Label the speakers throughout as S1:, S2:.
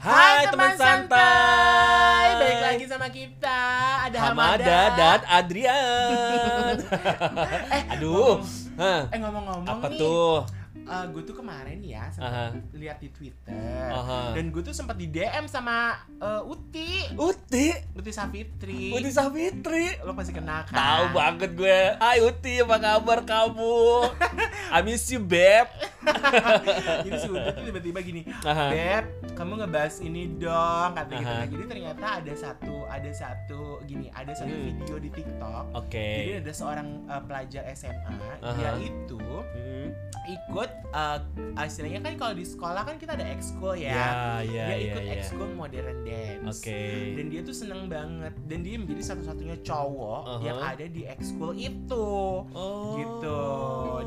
S1: Hai teman santai,
S2: Balik lagi sama kita Ada Hamada,
S1: Hamada. dan Adrian.
S2: Eh,
S1: Aduh,
S2: ngomong- Eh ngomong-ngomong
S1: apa
S2: nih
S1: tuh?
S2: Eh, Gue tuh kemarin ya sempat lihat di Twitter
S1: Aha.
S2: Dan gue tuh sempat di DM sama eh, Uti
S1: Uti,
S2: Uti Safitri
S1: Uti Safitri.
S2: Lo pasti kenal kan
S1: Tahu banget gue. Hai Uti, apa kabar kamu? I miss you, beb.
S2: Jadi si Uti tuh tiba-tiba gini
S1: Aha.
S2: Beb, kamu ngebahas ini dong kata gitu
S1: Aha.
S2: Nah, Jadi ternyata ada satu Ada satu Gini Ada satu
S1: Hmm.
S2: video di TikTok
S1: Oke.
S2: Jadi ada seorang eh, pelajar SMA
S1: Aha.
S2: Dia itu
S1: Hmm.
S2: ikut eh, istilahnya kan kalau di sekolah kan kita ada ekskul ya.
S1: Ya, ya,
S2: dia
S1: ya,
S2: ikut
S1: ya.
S2: ekskul modern dance.
S1: Oke.
S2: Dan dia tuh seneng banget dan dia menjadi satu-satunya cowok
S1: Aha.
S2: yang ada di ekskul itu.
S1: Oh.
S2: Gitu.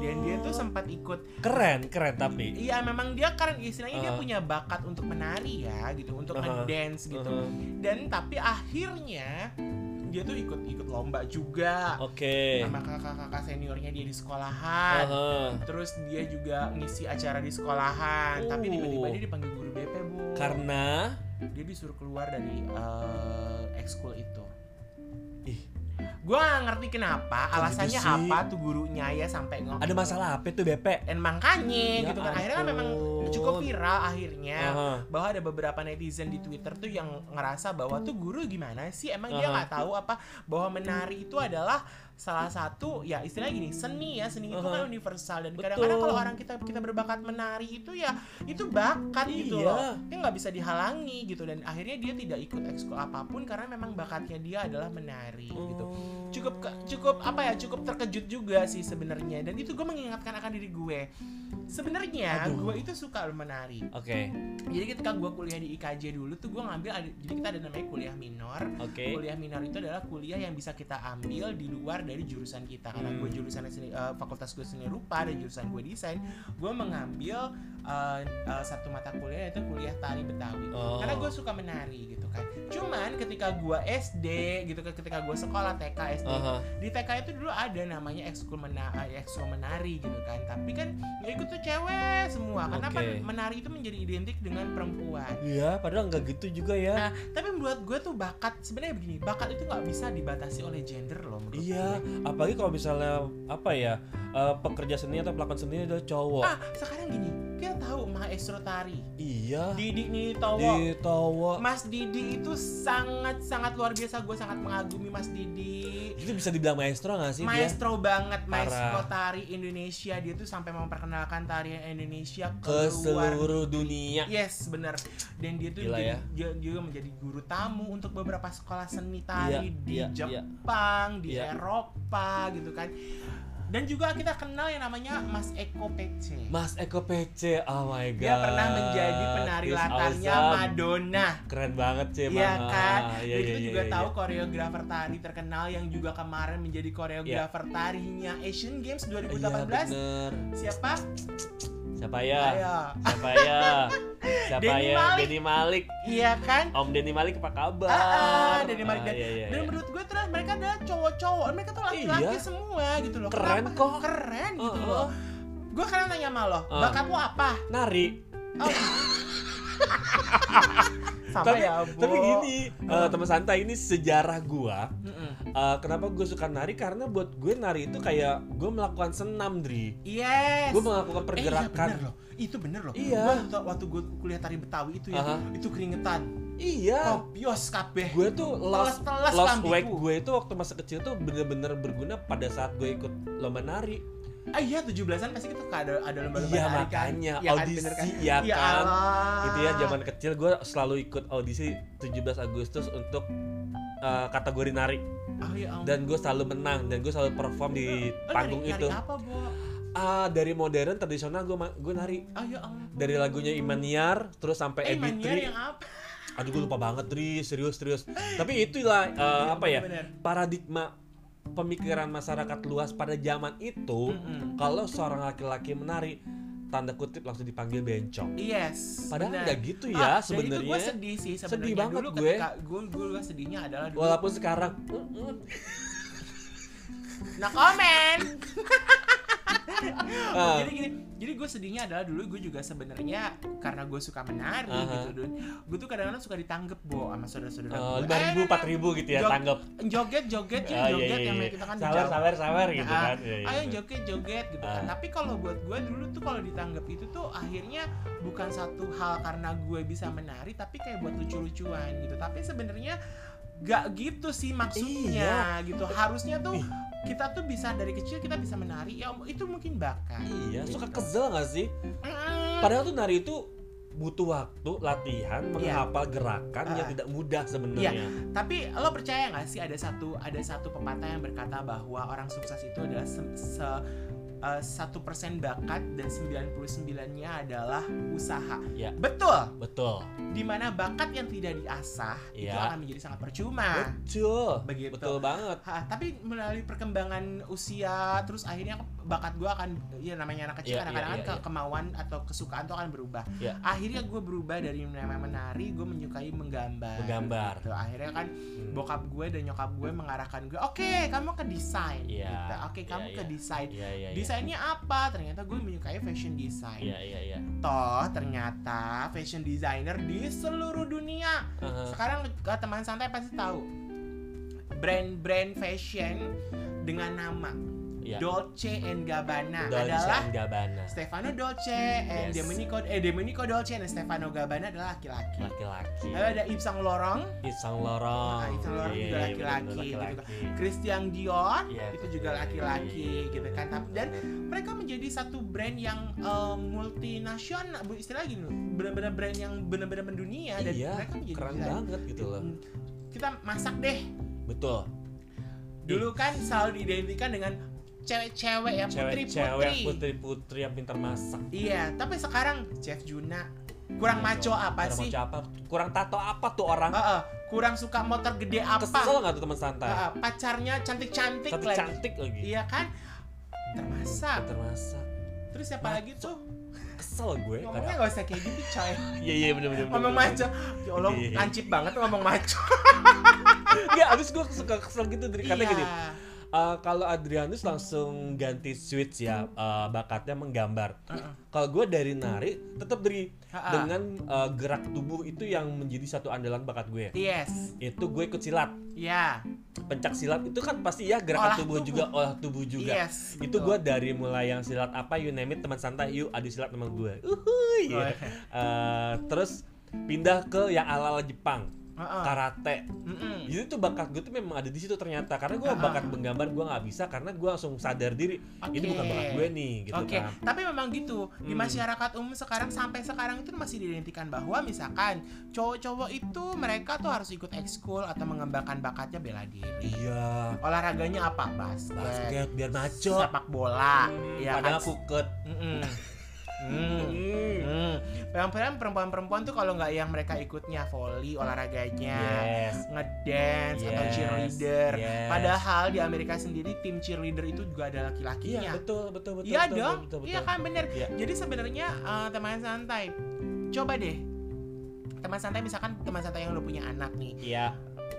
S2: Dan dia tuh sempat ikut
S1: keren, keren tapi.
S2: Iya memang dia kan istilahnya dia
S1: Aha.
S2: punya bakat untuk menari ya gitu, untuk
S1: Aha.
S2: ngedance gitu.
S1: Aha.
S2: Dan tapi akhirnya dia tuh ikut ikut lomba juga
S1: Oke.
S2: sama kakak-kakak seniornya dia di sekolahan.
S1: Aha.
S2: Terus dia juga ngisi acara di sekolahan, tapi
S1: Oh.
S2: tiba-tiba dia dipanggil guru BP, Bu.
S1: Karena
S2: dia disuruh keluar dari eh, ekskul itu.
S1: ih,
S2: Gua nggak ngerti kenapa,
S1: Kok
S2: alasannya
S1: gitu
S2: apa tuh gurunya ya sampai ngomong.
S1: ada masalah apa tuh, BP?
S2: Dan makanya
S1: Ya
S2: gitu kan akhirnya kan memang. Cukup viral akhirnya
S1: Aha.
S2: bahwa ada beberapa netizen di Twitter tuh yang ngerasa bahwa tuh guru gimana sih emang dia
S1: Aha.
S2: nggak tahu apa bahwa menari itu adalah salah satu ya istilahnya gini seni ya seni itu
S1: Aha.
S2: kan universal. Dan kadang-kadang kalau orang kita kita berbakat menari itu ya itu bakat gitu
S1: Iya.
S2: loh. Dia nggak bisa dihalangi gitu. Dan akhirnya dia tidak ikut ekskul apa pun karena memang bakatnya dia adalah menari gitu.
S1: Oh.
S2: cukup cukup apa ya cukup terkejut juga sih sebenarnya. Dan itu gue mengingatkan akan diri gue. Sebenarnya gue itu suka menari.
S1: Oke,
S2: jadi ketika gue kuliah di IKJ dulu tuh gue ngambil ada, jadi kita ada namanya kuliah minor.
S1: Oke.
S2: kuliah minor itu adalah kuliah yang bisa kita ambil di luar dari jurusan kita karena
S1: Hmm.
S2: gue jurusan seni, eh, fakultas gue seni rupa dan jurusan gue desain gue mengambil eh, eh, satu mata kuliah yaitu kuliah tari betawi
S1: Oh.
S2: karena gue suka menari gitu kan cuman ketika gue SD gitu kan ketika gue sekolah TK SD
S1: Aha.
S2: di TK itu dulu ada namanya ekskul menari, ekskul menari gitu kan tapi kan yang ikut tuh cewek semua karena
S1: Oke.
S2: kan menari itu menjadi identik dengan perempuan
S1: Iya, padahal nggak gitu juga ya.
S2: nah tapi menurut gue tuh bakat sebenarnya begini bakat itu nggak bisa dibatasi oleh gender loh menurut
S1: Iya. Apalagi kalau misalnya apa ya eh, pekerja seni atau pelakon seni adalah cowok.
S2: ah sekarang gini kita tahu maestro tari
S1: Iya.
S2: Didi Nitowo
S1: Di Towo.
S2: Mas Didi itu sangat sangat luar biasa gue sangat mengagumi Mas Didi
S1: Itu bisa dibilang maestro nggak sih dia?
S2: maestro banget
S1: Parah.
S2: maestro tari Indonesia dia tuh sampai memperkenalkan tarian Indonesia ke,
S1: seluruh dunia.
S2: Yes, benar. Dan dia tuh
S1: Gila
S2: jadi,
S1: ya.
S2: dia juga menjadi guru tamu untuk beberapa sekolah seni tari
S1: Iya,
S2: di
S1: iya, iya.
S2: Jepang, di
S1: Iya.
S2: Eropa gitu kan. Dan juga kita kenal yang namanya Mas Eko PC.
S1: Mas Eko PC, oh my god.
S2: Dia pernah menjadi penari latarnya
S1: awesome.
S2: Madonna.
S1: Keren banget sih,
S2: Iya kan?
S1: Ah,
S2: Dan
S1: Iya,
S2: kita
S1: iya,
S2: juga
S1: iya,
S2: tahu
S1: iya.
S2: koreografer tari terkenal yang juga kemarin menjadi koreografer tarinya Asian Games
S1: Iya,
S2: 2018.
S1: bener.
S2: Siapa?
S1: Siapa ya?
S2: Ayo.
S1: Siapa ya? Siapa
S2: Denny
S1: ya?
S2: Malik.
S1: Denny Malik.
S2: Iya kan?
S1: Om Denny Malik apa kabar?
S2: Ah, ah, Denny Malik
S1: Ah, iya, iya,
S2: dan
S1: iya.
S2: menurut gue terus mereka adalah cowok-cowok mereka tuh laki-laki
S1: Iya.
S2: semua gitu loh
S1: Keren
S2: Kenapa?
S1: kok.
S2: keren gitu
S1: Oh,
S2: loh
S1: oh.
S2: gue kadang nanya sama lo
S1: Ah.
S2: bakat lo apa
S1: Nari.
S2: oh. sama
S1: tapi,
S2: ya Bu.
S1: tapi gini, eh, teman santai ini sejarah gua. Eh, kenapa gue suka nari? Karena buat gue nari itu kayak gue melakukan senam, Dri.
S2: yes
S1: Gue melakukan
S2: Eh, iya
S1: pergerakan.
S2: bener loh itu bener loh
S1: Iya.
S2: Gua waktu, waktu gue kuliah tari betawi itu ya
S1: Aha.
S2: itu keringetan
S1: Iya.
S2: kopios kabeh
S1: Gue tuh lost,
S2: Teles-teles
S1: lost weight gue itu waktu masa kecil tuh bener-bener berguna pada saat gue ikut lomba nari.
S2: Ah iya 17-an pasti kita ada ada lomba-lomba
S1: Iya
S2: nari kan
S1: makanya
S2: Iya kan,
S1: audisi
S2: kan?
S1: ya
S2: Ya
S1: kan.
S2: Allah.
S1: Itu ya zaman kecil gue selalu ikut audisi 17 Agustus untuk eh, kategori nari
S2: oh, ya
S1: dan gue selalu menang dan gue selalu perform di
S2: Oh,
S1: panggung
S2: nari,
S1: itu.
S2: nari apa bu
S1: Ah dari modern tradisional gue gue nari
S2: oh ya ampun
S1: dari lagunya Imaniar terus sampai
S2: eh
S1: Ebitri.
S2: Yang apa
S1: Aduh gue lupa banget Dri, serius serius. Tapi itulah eh, apa ya paradigma pemikiran masyarakat luas pada zaman itu.
S2: Mm-mm.
S1: Kalau seorang laki-laki menari tanda kutip langsung dipanggil bencong.
S2: Yes.
S1: Padahal nggak gitu
S2: Ah,
S1: ya
S2: itu
S1: sebenarnya.
S2: gue sedih sih sebenarnya.
S1: Sedih banget
S2: dulu
S1: gue.
S2: gue gue sedihnya adalah dulu.
S1: Walaupun sekarang
S2: Nah komen.
S1: Ah.
S2: jadi gini jadi gue sedihnya adalah dulu gue juga sebenarnya karena gue suka menari
S1: Aha.
S2: gitu dun gue tuh kadang-kadang suka ditanggep bo sama saudara-saudara
S1: Oh,
S2: gue
S1: lima ribu,
S2: "Eh,
S1: empat ribu gitu ya,
S2: jog-
S1: tanggap.
S2: joget joget ya
S1: Ah, iya,
S2: joget
S1: iya,
S2: yang
S1: iya.
S2: kita kan Jawa.
S1: sabar, sabar gitu
S2: Ah,
S1: kan. Iya, iya,
S2: ayo
S1: iya.
S2: joget joget gitu kan tapi kalau buat gue dulu tuh kalau ditanggap itu tuh akhirnya bukan satu hal karena gue bisa menari tapi kayak buat lucu-lucuan gitu tapi sebenarnya gak gitu sih maksudnya gitu harusnya tuh
S1: Ih.
S2: Kita tuh bisa dari kecil kita bisa menari ya itu mungkin bakat
S1: Iya, suka
S2: Gitu.
S1: kesel gak sih?
S2: Mm,
S1: Padahal tuh nari itu butuh waktu latihan menghafal gerakan yang
S2: Ah.
S1: tidak mudah sebenarnya.
S2: tapi lo percaya nggak sih ada satu ada satu pepatah yang berkata bahwa orang sukses itu adalah se- se- eh, satu persen bakat dan 99-nya adalah usaha.
S1: Ya.
S2: Betul.
S1: Betul.
S2: Di mana bakat yang tidak diasah itu
S1: Ya.
S2: akan menjadi sangat percuma.
S1: Betul.
S2: Begitu.
S1: Betul banget.
S2: Ha, tapi melalui perkembangan usia terus akhirnya bakat gue akan ya namanya anak kecil
S1: Iya,
S2: kadang-kadang
S1: iya,
S2: kan
S1: iya,
S2: ke- kemauan atau kesukaan tuh akan berubah
S1: Iya.
S2: akhirnya gue berubah dari menari gue menyukai menggambar
S1: Menggambar.
S2: gitu. akhirnya kan
S1: Hmm.
S2: bokap gue dan nyokap gue mengarahkan gue oke kamu ke desain gitu. oke
S1: iya,
S2: kamu ke desain
S1: iya.
S2: Desainnya apa? Ternyata gue menyukai fashion design.
S1: Iya, iya, iya.
S2: toh ternyata fashion designer di seluruh dunia.
S1: Aha.
S2: sekarang teman santai pasti tahu. Brand-brand fashion dengan nama
S1: Iya.
S2: Dolce and Gabbana
S1: Dolce
S2: adalah
S1: and Gabbana.
S2: Stefano Dolce and
S1: Yes.
S2: Domenico eh Domenico Dolce dan Stefano Gabbana adalah laki-laki.
S1: Laki-laki.
S2: Lalu ada Yves Saint Laurent,
S1: Yves Saint Laurent.
S2: Nah, Yves Saint Laurent
S1: Iya,
S2: juga
S1: iya,
S2: laki-laki, gitu. Christian Dior
S1: Iya,
S2: itu juga laki-laki gitu kan. Tapi- Dan mereka menjadi satu brand yang eh, multinasional, bu- istilah gini loh, benar-benar brand yang benar-benar mendunia dan
S1: Iya,
S2: mereka menjadi
S1: keren
S2: desain.
S1: banget gitu loh.
S2: Kita masak deh.
S1: Betul.
S2: Dulu kan selalu diidentikan dengan cewek-cewek ya, putri-putri.
S1: putri-putri yang pintar masak.
S2: Iya, tapi sekarang Chef Juna kurang maco apa
S1: Kurang
S2: sih?
S1: maco apa? Kurang tato apa tuh orang?
S2: Heeh, kurang suka motor gede apa?
S1: Kesel nggak tuh teman santai?
S2: Heeh, pacarnya cantik-cantik
S1: Cantik
S2: lagi.
S1: cantik lagi.
S2: Iya kan? Termasak.
S1: Pintar masak.
S2: Terus siapa
S1: Maco.
S2: lagi tuh?
S1: Kesel gue.
S2: Ngomongnya gak usah kayak gitu, coy.
S1: Iya iya bener bener.
S2: ngomong maco. Ya Allah,
S1: Iya.
S2: lancip banget ngomong maco.
S1: Iya, abis gue suka kesel gitu dari karena
S2: Iya.
S1: gini. Eh, kalau Adrianus langsung ganti switch ya eh, bakatnya menggambar.
S2: Heeh.
S1: Kalau gue dari nari tetap dari
S2: Ha-ha.
S1: dengan eh, gerak tubuh itu yang menjadi satu andalan bakat gue.
S2: Yes.
S1: Itu gue ikut silat.
S2: Ya.
S1: Pencak silat itu kan pasti ya gerakan
S2: Olah
S1: tubuh,
S2: tubuh.
S1: juga, olah tubuh juga.
S2: Yes.
S1: Itu gue dari mulai yang silat apa you name it teman santai yuk adu silat sama gue. Uhuy,
S2: Oh,
S1: ya.
S2: iya.
S1: Terus pindah ke yang ala-ala Jepang,
S2: Heeh.
S1: karate.
S2: Mm-mm.
S1: Jadi tuh bakat gue tuh memang ada di situ ternyata karena gue
S2: Ah.
S1: bakat menggambar gue nggak bisa karena gue langsung sadar diri ini
S2: Oke.
S1: bukan bakat gue nih gitu
S2: Oke,
S1: kan.
S2: tapi memang gitu di
S1: Hmm.
S2: masyarakat umum sekarang sampai sekarang itu masih diidentikan bahwa misalkan cowok-cowok itu mereka tuh harus ikut ekskul atau mengembangkan bakatnya bela diri.
S1: Iya.
S2: Olahraganya apa? Basket,
S1: Basket biar maco.
S2: sepak bola,
S1: Hmm,
S2: ya
S1: padahal
S2: kan?
S1: kuket.
S2: Mm-mm. Hmm.
S1: Hmm.
S2: Hmm. Perempuan perempuan-perempuan tuh kalau nggak yang mereka ikutnya volley olahraganya,
S1: Yes.
S2: ngedance atau
S1: Yes,
S2: cheerleader.
S1: yes.
S2: Padahal di Amerika sendiri tim cheerleader itu juga ada
S1: Iya
S2: laki-lakinya.
S1: betul betul betul.
S2: Iya
S1: betul,
S2: dong,
S1: betul, betul,
S2: iya kan bener.
S1: Iya.
S2: Jadi sebenarnya eh, teman santai, coba deh teman santai misalkan teman santai yang udah punya anak nih,
S1: Iya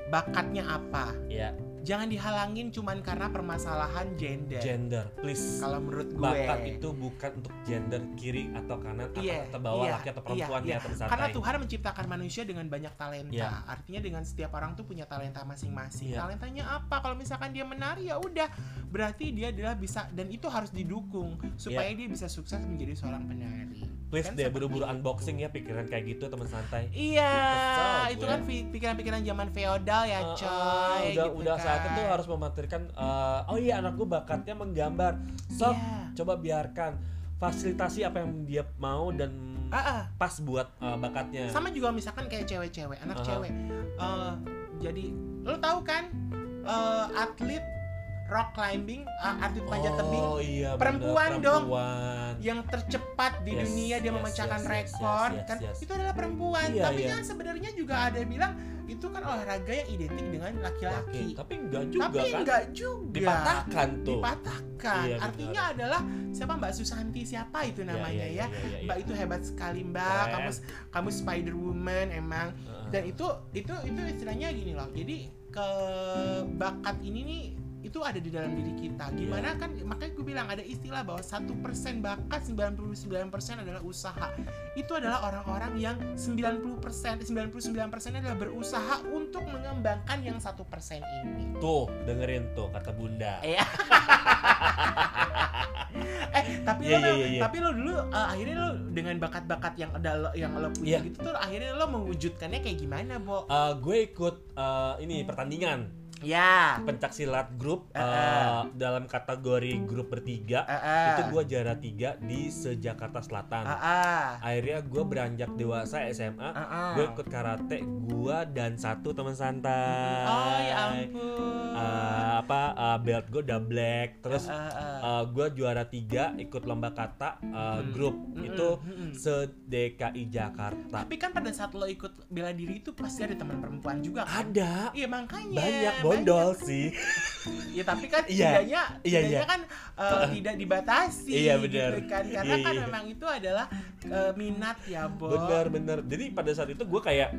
S2: bakatnya apa?
S1: iya
S2: Jangan dihalangin cuman karena permasalahan gender.
S1: gender please.
S2: Kalau menurut gue,
S1: Bakat itu bukan untuk gender kiri atau kanan
S2: Iya,
S1: atau bawah
S2: iya,
S1: laki atau perempuan
S2: iya,
S1: ya teman santai.
S2: karena Tuhan menciptakan manusia dengan banyak talenta.
S1: Iya.
S2: Artinya dengan setiap orang tuh punya talenta masing-masing.
S1: Iya.
S2: Talentanya apa? Kalau misalkan dia menari ya udah, berarti dia adalah bisa dan itu harus didukung supaya dia bisa sukses menjadi seorang penari.
S1: Iya. Please
S2: Kan
S1: deh buru-buru unboxing ya pikiran kayak gitu teman santai.
S2: Iya,
S1: Kesel
S2: itu kan pi- pikiran-pikiran zaman feodal ya,
S1: Uh, uh,
S2: coy.
S1: udah
S2: gitu
S1: udah saatnya
S2: kan.
S1: tuh harus memamerkan uh, oh iya anak gue bakatnya menggambar. So
S2: Iya.
S1: coba biarkan fasilitasi apa yang dia mau dan
S2: Ah, ah.
S1: pas buat uh, bakatnya.
S2: Sama juga misalkan kayak cewek-cewek, anak
S1: Aha.
S2: cewek. Eh, jadi lo tahu kan eh, atlet rock climbing, eh, atlet panjat tebing
S1: Oh iya bener,
S2: Perempuan dong. Yang tercepat di
S1: Yes,
S2: dunia dia
S1: yes,
S2: memecahkan
S1: yes,
S2: rekor
S1: yes, yes,
S2: kan
S1: yes.
S2: itu adalah perempuan
S1: Iya,
S2: tapi
S1: iya.
S2: kan sebenarnya juga ada yang bilang itu kan olahraga yang identik dengan
S1: Laki.
S2: laki-laki
S1: Tapi enggak juga
S2: tapi
S1: kan.
S2: enggak juga
S1: Dipatahkan tuh.
S2: dipatahkan
S1: Iya,
S2: artinya adalah siapa Mbak Susanti siapa itu
S1: Iya,
S2: namanya
S1: iya,
S2: ya
S1: iya, iya, iya.
S2: Mbak itu hebat sekali Mbak
S1: Keren.
S2: kamu kamu Spider Woman emang
S1: Heeh.
S2: dan itu itu itu istilahnya gini loh jadi ke bakat ini nih itu ada di dalam diri kita gimana kan makanya gue bilang ada istilah bahwa satu persen bakat 99% adalah usaha itu adalah orang-orang yang 90% 99% adalah berusaha untuk mengembangkan yang satu persen ini
S1: Tuh, dengerin tuh kata Bunda.
S2: Eh, eh tapi
S1: Iya,
S2: lo
S1: iya, iya, iya.
S2: tapi lo dulu eh, akhirnya lo dengan bakat-bakat yang ada lo- yang lo punya
S1: Iya.
S2: gitu tuh akhirnya lo mewujudkannya kayak gimana, Bo?
S1: Eh, gue ikut eh, ini pertandingan
S2: Ya.
S1: pencak silat grup
S2: eh,
S1: eh. dalam kategori grup bertiga.
S2: Eh, eh.
S1: Itu gue juara tiga di se-Jakarta Selatan.
S2: Ah, ah.
S1: Akhirnya gue beranjak dewasa SMA.
S2: Ah, ah.
S1: Gue ikut karate, gue dan satu teman santai.
S2: Oh ya ampun.
S1: Eh, apa eh, belt gue udah black. Terus
S2: ah, ah.
S1: eh, gue juara tiga ikut lomba kata eh,
S2: Hmm.
S1: grup
S2: Mm-mm,
S1: itu
S2: mm-mm.
S1: se DKI Jakarta.
S2: Tapi kan pada saat lo ikut bela diri itu pasti ada teman perempuan juga kan?
S1: Ada
S2: Iya makanya
S1: banyak bondol sih.
S2: Ya tapi kan
S1: Iya.
S2: tidaknya,
S1: Iya,
S2: tidaknya
S1: iya.
S2: kan uh, tidak dibatasi
S1: Iya, benar.
S2: gitu kan karena
S1: Iya,
S2: kan
S1: iya.
S2: memang itu adalah uh, minat ya Bo.
S1: Bener bener. Jadi pada saat itu gue kayak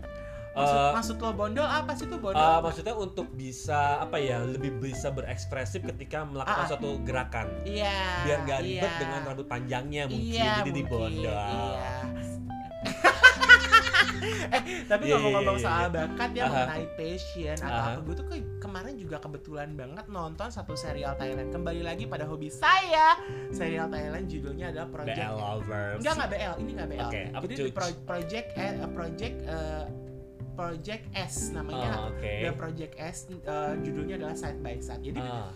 S2: Maksud,
S1: eh,
S2: maksud lo bondol apa sih tuh bondol?
S1: eh, maksudnya untuk bisa apa ya lebih bisa berekspresif ketika melakukan
S2: ah.
S1: suatu gerakan
S2: Iya.
S1: biar gak ribet
S2: iya.
S1: dengan rambut panjangnya mungkin
S2: Iya,
S1: jadi di
S2: mungkin,
S1: bondol.
S2: Iya. eh tapi
S1: Iya, iya,
S2: ngomong-ngomong
S1: iya,
S2: soal
S1: iya.
S2: bakat ya
S1: Aha.
S2: mengenai passion atau
S1: Aha.
S2: apa gue tuh ke- kemarin juga kebetulan banget nonton satu serial Thailand kembali lagi pada hobi saya serial Thailand judulnya adalah Project
S1: BL lovers.
S2: Enggak enggak BL, ini enggak BL.
S1: Oke, apa
S2: Jadi pro- project eh, project eh, Project S namanya.
S1: Oh, oke.
S2: The Project S eh, judulnya adalah Side by Side. Jadi
S1: Ah,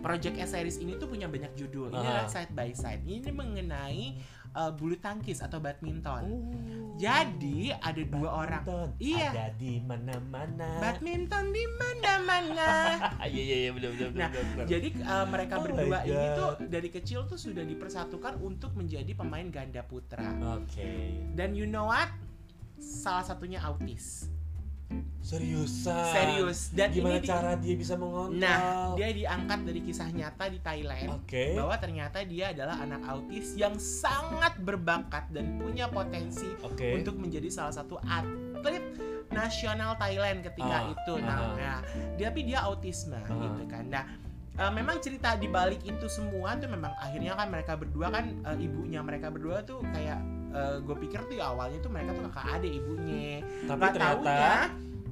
S2: Project S series ini tuh punya banyak judul. Ini
S1: Ah.
S2: adalah Side by Side. Ini mengenai eh, bulu tangkis atau badminton.
S1: Oh.
S2: Jadi ada dua orang. Iya.
S1: Ada di mana-mana.
S2: Badminton di mana-mana.
S1: Iya iya iya benar benar
S2: Nah. Jadi eh, mereka
S1: Oh
S2: berdua ini tuh dari kecil tuh sudah dipersatukan untuk menjadi pemain ganda putra.
S1: Oke.
S2: Dan you know what? Salah satunya autis.
S1: Seriusan.
S2: Serius. Dan
S1: Gimana
S2: ini di-
S1: cara dia bisa mengontrol?
S2: Nah, dia diangkat dari kisah nyata di Thailand
S1: Oke.
S2: bahwa ternyata dia adalah anak autis yang sangat berbakat dan punya potensi
S1: Oke.
S2: untuk menjadi salah satu atlet nasional Thailand ketika
S1: Ah,
S2: itu.
S1: aha.
S2: Nah, nah, dia tapi dia autisme
S1: Ah.
S2: gitu kan. Nah, eh, memang cerita di balik itu semua tuh memang akhirnya kan mereka berdua kan eh, ibunya mereka berdua tuh kayak gue pikir tuh awalnya tuh mereka tuh kakak adik ibunya.
S1: Tapi
S2: Nggak
S1: ternyata
S2: taunya,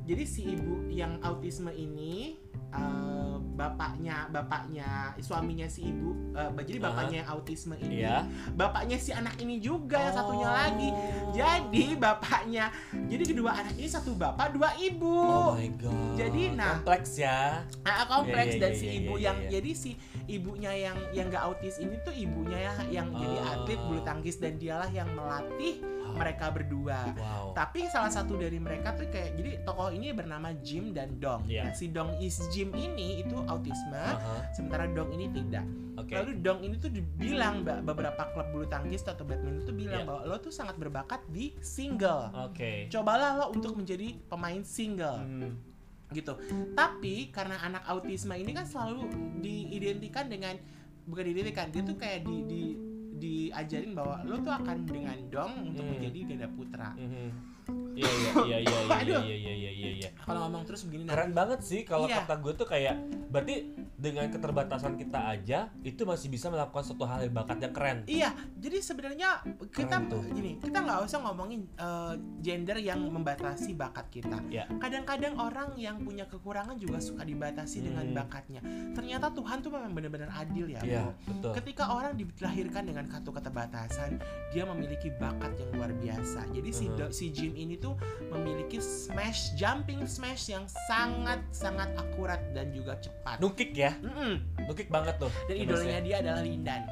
S2: jadi si ibu yang autisme ini eh, bapaknya bapaknya suaminya si ibu eh, jadi bapaknya yang autisme ini
S1: Iya.
S2: bapaknya si anak ini juga yang satunya
S1: Oh.
S2: lagi jadi bapaknya jadi kedua anak ini satu bapak dua ibu
S1: Oh my god.
S2: Jadi, nah.
S1: kompleks ya.
S2: Ah, kompleks
S1: Iya, iya,
S2: dan
S1: iya,
S2: si
S1: iya,
S2: ibu
S1: iya,
S2: yang jadi si ibunya yang yang gak autis ini tuh ibunya ya yang jadi
S1: Oh.
S2: atlet bulu tangkis dan dialah yang melatih
S1: Wow.
S2: mereka berdua
S1: Wow.
S2: tapi salah satu dari mereka tuh kayak jadi tokoh ini bernama Jim dan Dong.
S1: Iya.
S2: Nah, si Dong is Jim ini itu autisme,
S1: Aha.
S2: sementara Dong ini tidak.
S1: Oke.
S2: Lalu Dong ini tuh dibilang beberapa klub bulu tangkis atau badminton tuh bilang
S1: Iya.
S2: bahwa lo tuh sangat berbakat di single.
S1: Oke.
S2: Cobalah lo untuk menjadi pemain single
S1: Hmm.
S2: Gitu. Tapi karena anak autisme ini kan selalu diidentikan dengan bukan diidentikan, dia tuh kayak di, di diajarin bahwa lo tuh akan dengan dong untuk
S1: Hmm.
S2: menjadi ganda putra.
S1: Mhm. Iya iya iya iya iya iya iya iya iya iya.
S2: Kalau ngomong terus begini nah,
S1: Keren banget sih kalau
S2: Iya.
S1: kata gue tuh kayak berarti dengan keterbatasan kita aja itu masih bisa melakukan suatu hal yang bakat yang keren.
S2: Iya, jadi sebenarnya kita
S1: Keren tuh.
S2: gini, kita nggak usah ngomongin eh, gender yang membatasi bakat kita.
S1: Ya.
S2: Kadang-kadang orang yang punya kekurangan juga suka dibatasi dengan
S1: Hmm.
S2: bakatnya. Ternyata Tuhan tuh memang benar-benar adil ya.
S1: Iya, betul.
S2: Ketika orang dilahirkan dengan satu keterbatasan, dia memiliki bakat yang luar biasa. Jadi si
S1: Mhm.
S2: Do- si Jim ini tuh memiliki smash jumping smash yang sangat sangat akurat dan juga cepat.
S1: Nukik ya.
S2: Mm-mm.
S1: Nukik banget tuh.
S2: Dan idolanya dia adalah Lindan.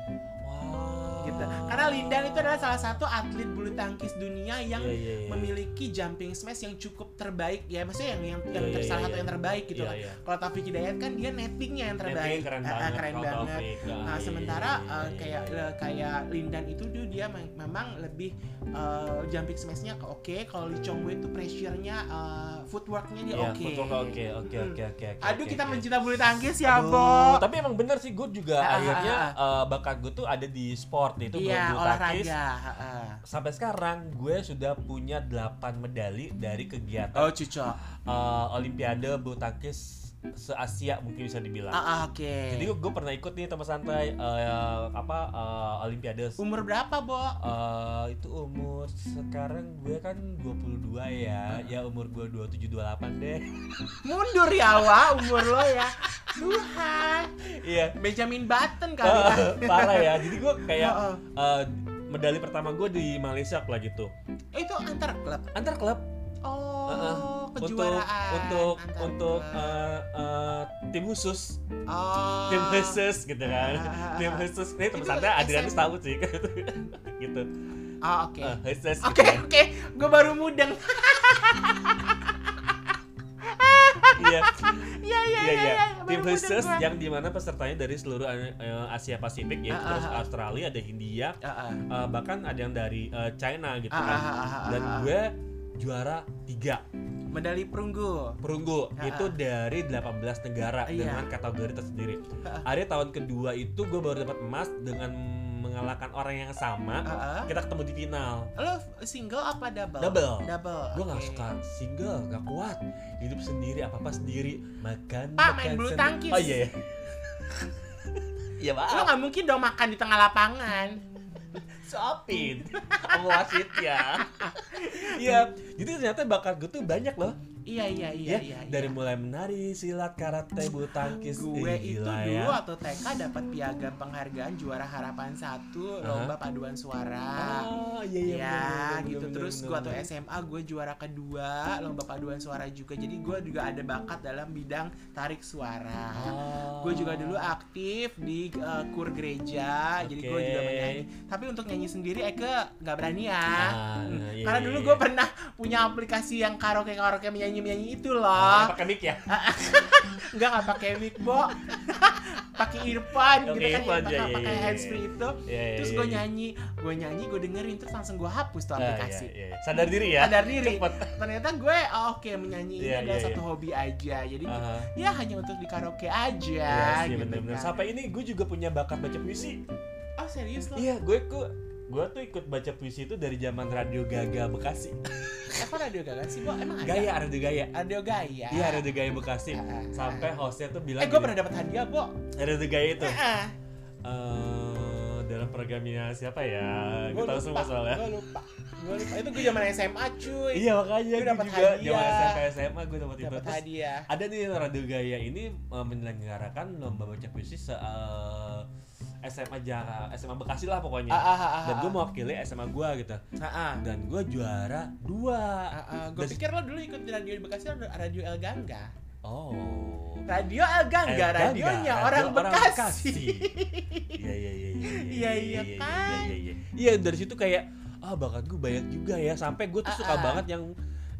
S2: Gitu. Karena Lindan itu adalah salah satu atlet bulu tangkis dunia yang
S1: Iya, iya, iya.
S2: memiliki jumping smash yang cukup terbaik ya, maksudnya yang yang, yang ter-
S1: iya,
S2: salah
S1: iya,
S2: satu
S1: iya.
S2: yang terbaik gitu kan.
S1: iya.
S2: Kalau Taufik Hidayat kan dia nettingnya yang terbaik,
S1: Nettingnya keren
S2: Ah, ah,
S1: banget.
S2: keren banget.
S1: Taufik. Ah,
S2: Nah, sementara
S1: iya,
S2: kayak eh, kayak Lindan itu tuh dia mem- memang lebih eh, jumping smashnya ke oke, kalau Lee Chong Wei itu pressure-nya eh, footwork-nya dia
S1: Iya,
S2: oke.
S1: footwork oke oke
S2: Hmm.
S1: oke oke. oke,
S2: Aduh,
S1: oke,
S2: kita
S1: oke.
S2: mencinta bulu tangkis ya, Bo.
S1: Tapi emang bener sih gue juga
S2: Ah, ah,
S1: akhirnya
S2: ah,
S1: eh, bakat gue tuh ada di sport itu
S2: Iya,
S1: bulu tangkis. Sampai sekarang gue sudah punya 8 medali dari kegiatan
S2: Oh, cucok.
S1: eh, Olimpiade bulu tangkis se Asia mungkin bisa dibilang.
S2: Ah, ah, oke.
S1: Jadi gue pernah ikut nih teman santai eh, apa eh, Olimpiade.
S2: Umur berapa, Bo?
S1: Eh, itu umur sekarang gue kan 22 ya. Ya umur gue 27 28 deh.
S2: Mundur ya, Wak, umur lo ya. Tuhan.
S1: Iya.
S2: Benjamin Button kali ya.
S1: Eh, Parah ya. Jadi gue kayak
S2: Heeh.
S1: eh, medali pertama gue di Malaysia lah gitu.
S2: Itu antar klub.
S1: Antar klub
S2: Oh,
S1: Heeh. untuk
S2: kejuaraan.
S1: untuk untuk
S2: klub.
S1: eh, eh, tim khusus,
S2: oh.
S1: tim khusus gitu kan.
S2: Ah.
S1: tim khusus. Ini teman santai Adrianus tahu sih gitu.
S2: Oh, oke.
S1: Eh, khusus gitu
S2: Oke,
S1: kan.
S2: oke. Gue baru mudeng.
S1: Iya.
S2: Iya, iya,
S1: Iya
S2: iya.
S1: iya.
S2: baru
S1: Tim khusus yang di mana pesertanya dari seluruh eh, Asia Pasifik yaitu
S2: Ah, ah,
S1: terus
S2: ah.
S1: Australia, ada India,
S2: Ah, ah.
S1: eh, bahkan ada yang dari eh, China gitu
S2: Ah,
S1: kan.
S2: ah, ah, ah,
S1: Dan
S2: ah.
S1: gue juara tiga
S2: medali perunggu.
S1: perunggu itu dari 18 negara
S2: Iya.
S1: dengan kategori tersendiri. Ada tahun kedua itu gue baru dapat emas dengan mengalahkan orang yang sama.
S2: ah, ah.
S1: Kita ketemu di final.
S2: Lo single apa double?
S1: Double.
S2: Double.
S1: Gue nggak
S2: oke.
S1: suka single, nggak kuat. Hidup sendiri, apa apa sendiri. Makan.
S2: Pak,
S1: makan
S2: main bulu tangkis.
S1: Oh iya. Iya
S2: Lo
S1: maaf.
S2: nggak mungkin dong makan di tengah lapangan.
S1: Suapin wasit ya. Iya. Jadi ternyata bakat gue tuh banyak loh.
S2: Iya, iya, iya,
S1: Ya,
S2: iya.
S1: dari
S2: iya.
S1: mulai menari, silat, karate, bulu tangkis.
S2: gue
S1: Eh,
S2: itu
S1: gila
S2: dulu
S1: ya.
S2: waktu TK dapat piagam penghargaan juara harapan satu
S1: Hah?
S2: lomba paduan suara.
S1: Oh iya iya.
S2: ya
S1: bener, bener,
S2: gitu
S1: bener,
S2: terus tuh
S1: bener.
S2: SMA gue juara kedua lomba paduan suara juga jadi gue juga ada bakat dalam bidang tarik suara
S1: Oh.
S2: gue juga dulu aktif di uh, kur gereja jadi gue juga menyanyi tapi untuk nyanyi sendiri Eke nggak berani ya
S1: Ah,
S2: Hmm,
S1: iya,
S2: karena
S1: iya,
S2: dulu
S1: iya.
S2: gue pernah punya aplikasi yang karaoke karaoke menyanyi menyanyi itu loh
S1: Ah, pakai mic ya?
S2: nggak nggak pakai mic bo pakai earphone
S1: Oke,
S2: gitu kan
S1: earphone,
S2: pakai
S1: ya, iya,
S2: pakai
S1: iya,
S2: handsfree itu
S1: Iya, iya,
S2: terus
S1: iya,
S2: gue nyanyi gue nyanyi gue dengerin terus langsung gue hapus tuh
S1: Ah,
S2: aplikasi
S1: iya. Sadar diri ya?
S2: sadar diri
S1: Cepet.
S2: ternyata gue oh, oke menyanyi ini adalah satu hobi aja jadi
S1: Aha.
S2: ya hanya untuk di karaoke aja
S1: Iya sih
S2: gitu
S1: bener-bener.
S2: kan.
S1: Sampai ini gue juga punya bakat baca puisi.
S2: oh serius loh
S1: Iya, gue kok gue tuh ikut baca puisi itu dari zaman Radio Gaga Bekasi.
S2: apa radio gagal sih Bo? emang ada
S1: Gaya, Radio Gaya.
S2: radio gaya
S1: Iya, Radio Gaya Bekasi.
S2: Ah, ah,
S1: Sampai
S2: ah.
S1: hostnya tuh bilang
S2: eh gue pernah dapat hadiah bo
S1: Radio Gaya itu. Eh dalam programnya siapa ya?
S2: gue
S1: tahu semua soalnya.
S2: gue lupa gue lupa itu gue zaman SMA cuy
S1: Iya makanya
S2: Gue
S1: juga
S2: hadiah.
S1: zaman SMP SMA gue dapat itu.
S2: dapat hadiah
S1: ada nih Radio Gaya ini eh, menyelenggarakan lomba baca puisi se eh, SMA Jakarta, SMA Bekasi lah pokoknya.
S2: ah, ah, ah, ah,
S1: Dan gue
S2: ah.
S1: mewakili SMA gue gitu.
S2: ah, ah.
S1: Dan gue juara dua.
S2: Ah, ah. gue pikir lo dulu ikut di radio di Bekasi radio El Gangga
S1: Oh.
S2: radio El Gangga
S1: Eh,
S2: radionya
S1: Gangga,
S2: orang,
S1: radio
S2: Bekasi,
S1: Iya iya iya iya.
S2: Iya, iya, kan?
S1: Iya iya. Iya dari situ kayak ah bakat gue banyak juga ya sampai gue tuh
S2: Ah,
S1: suka banget yang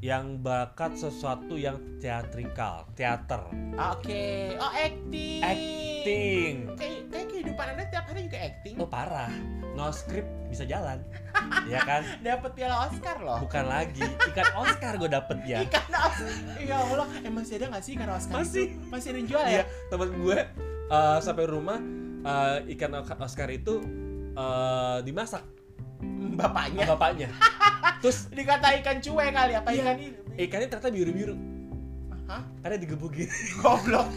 S1: yang bakat sesuatu yang teatrikal, teater,
S2: Oke, oh acting.
S1: acting.
S2: Kayak kayak kehidupan anda tiap hari juga acting.
S1: Oh parah, no script bisa jalan, ya kan?
S2: Dapat piala Oscar loh.
S1: Bukan lagi ikan Oscar gue dapet ya.
S2: Ikan Oscar. Ya Allah, eh masih ada nggak sih ikan Oscar?
S1: Masih.
S2: itu? Masih ada yang jual
S1: Iya,
S2: ya?
S1: temen gue eh, sampai rumah eh, ikan Oscar itu eh, dimasak
S2: Bapaknya.
S1: bapaknya. Terus
S2: Dikata ikan cuek kali apa
S1: Iya.
S2: ikan ini?
S1: ikannya ternyata biru-biru
S2: Hah?
S1: karena digebukin.
S2: Goblok.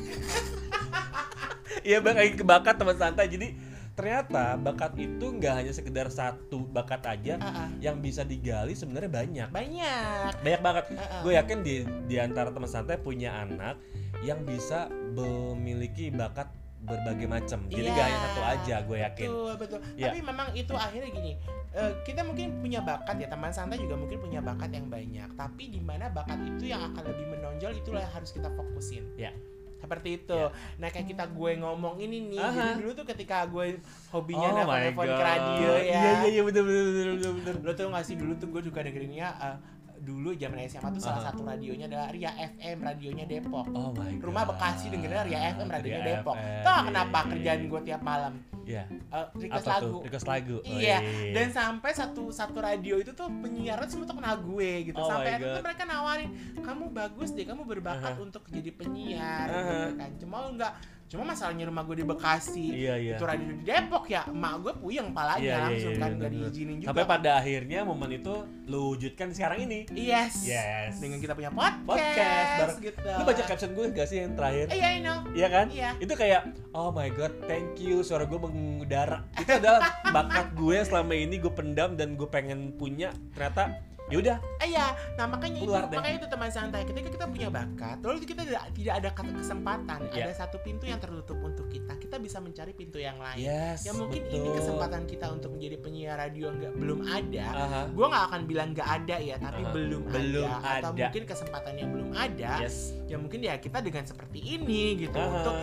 S1: Iya bang, kayak kebakat teman santai. Jadi ternyata bakat itu nggak hanya sekedar satu bakat aja
S2: ah.
S1: yang bisa digali sebenarnya banyak.
S2: Banyak.
S1: Banyak banget.
S2: Ah.
S1: Gue yakin di di antara teman santai punya anak yang bisa memiliki bakat berbagai macam. Jadi
S2: Iya.
S1: nggak hanya satu aja, gue yakin.
S2: Betul, betul.
S1: Iya.
S2: Tapi memang itu akhirnya gini, eh, kita mungkin punya bakat ya, teman santai juga mungkin punya bakat yang banyak. Tapi di mana bakat itu yang akan lebih menonjol itulah yang harus kita fokusin.
S1: Ya.
S2: Seperti itu.
S1: Ya.
S2: Nah, kayak kita gue ngomong ini nih.
S1: Aha.
S2: Jadi dulu tuh ketika gue hobinya
S1: Oh
S2: ke
S1: God.
S2: radio ya.
S1: Iya iya iya bener bener bener bener. bener.
S2: Lo tuh nggak sih dulu tuh gue juga dengerinnya eh, dulu zaman SMA tuh salah satu radionya adalah Ria FM, radionya Depok.
S1: Oh my god.
S2: Rumah Bekasi dengerinnya Ria FM, radionya
S1: Ria
S2: Depok. Tahu
S1: iya,
S2: kenapa
S1: iya,
S2: kerjaan
S1: iya.
S2: gue tiap malam?
S1: Iya.
S2: eh, request
S1: Apa
S2: lagu
S1: tuh? Request lagu. Oh,
S2: Iya, dan sampai satu satu radio itu tuh penyiarnya semua tuh kenal gue gitu.
S1: Oh
S2: sampai
S1: God.
S2: mereka nawarin, "Kamu bagus deh, kamu berbakat untuk jadi penyiar."
S1: Aha.
S2: gitu kan. Cuma enggak cuma masalahnya rumah gue di Bekasi.
S1: Iya, iya.
S2: Itu radio di Depok ya, emak gue puyeng palanya
S1: Iya, iya,
S2: langsung
S1: iya,
S2: kan
S1: bener,
S2: gak diizinin juga.
S1: Sampai pada akhirnya momen itu lu wujudkan sekarang ini.
S2: Yes.
S1: Yes.
S2: Dengan kita punya podcast,
S1: Podcast bareng-
S2: gitu.
S1: Lu baca caption gue gak sih yang terakhir?
S2: Iya, I know.
S1: Iya kan?
S2: Iya.
S1: Itu kayak oh my god, thank you suara gue mengudara. Itu adalah bakat gue selama ini gue pendam dan gue pengen punya. Ternyata ya udah
S2: Iya, nah makanya itu,
S1: deh.
S2: makanya itu teman santai. Ketika kita punya bakat, lalu kita tidak tidak ada kata kesempatan,
S1: Iya.
S2: ada satu pintu yang tertutup untuk kita. Kita bisa mencari pintu yang lain.
S1: yes.
S2: ya mungkin ini
S1: betul.
S2: kesempatan kita untuk menjadi penyiar radio nggak belum ada.
S1: Aha.
S2: Gue nggak akan bilang nggak ada ya, tapi
S1: Aha.
S2: belum,
S1: Belum
S2: ada. Atau
S1: ada.
S2: mungkin kesempatannya belum ada.
S1: Yes.
S2: Ya mungkin ya kita dengan seperti ini gitu
S1: Aha.
S2: untuk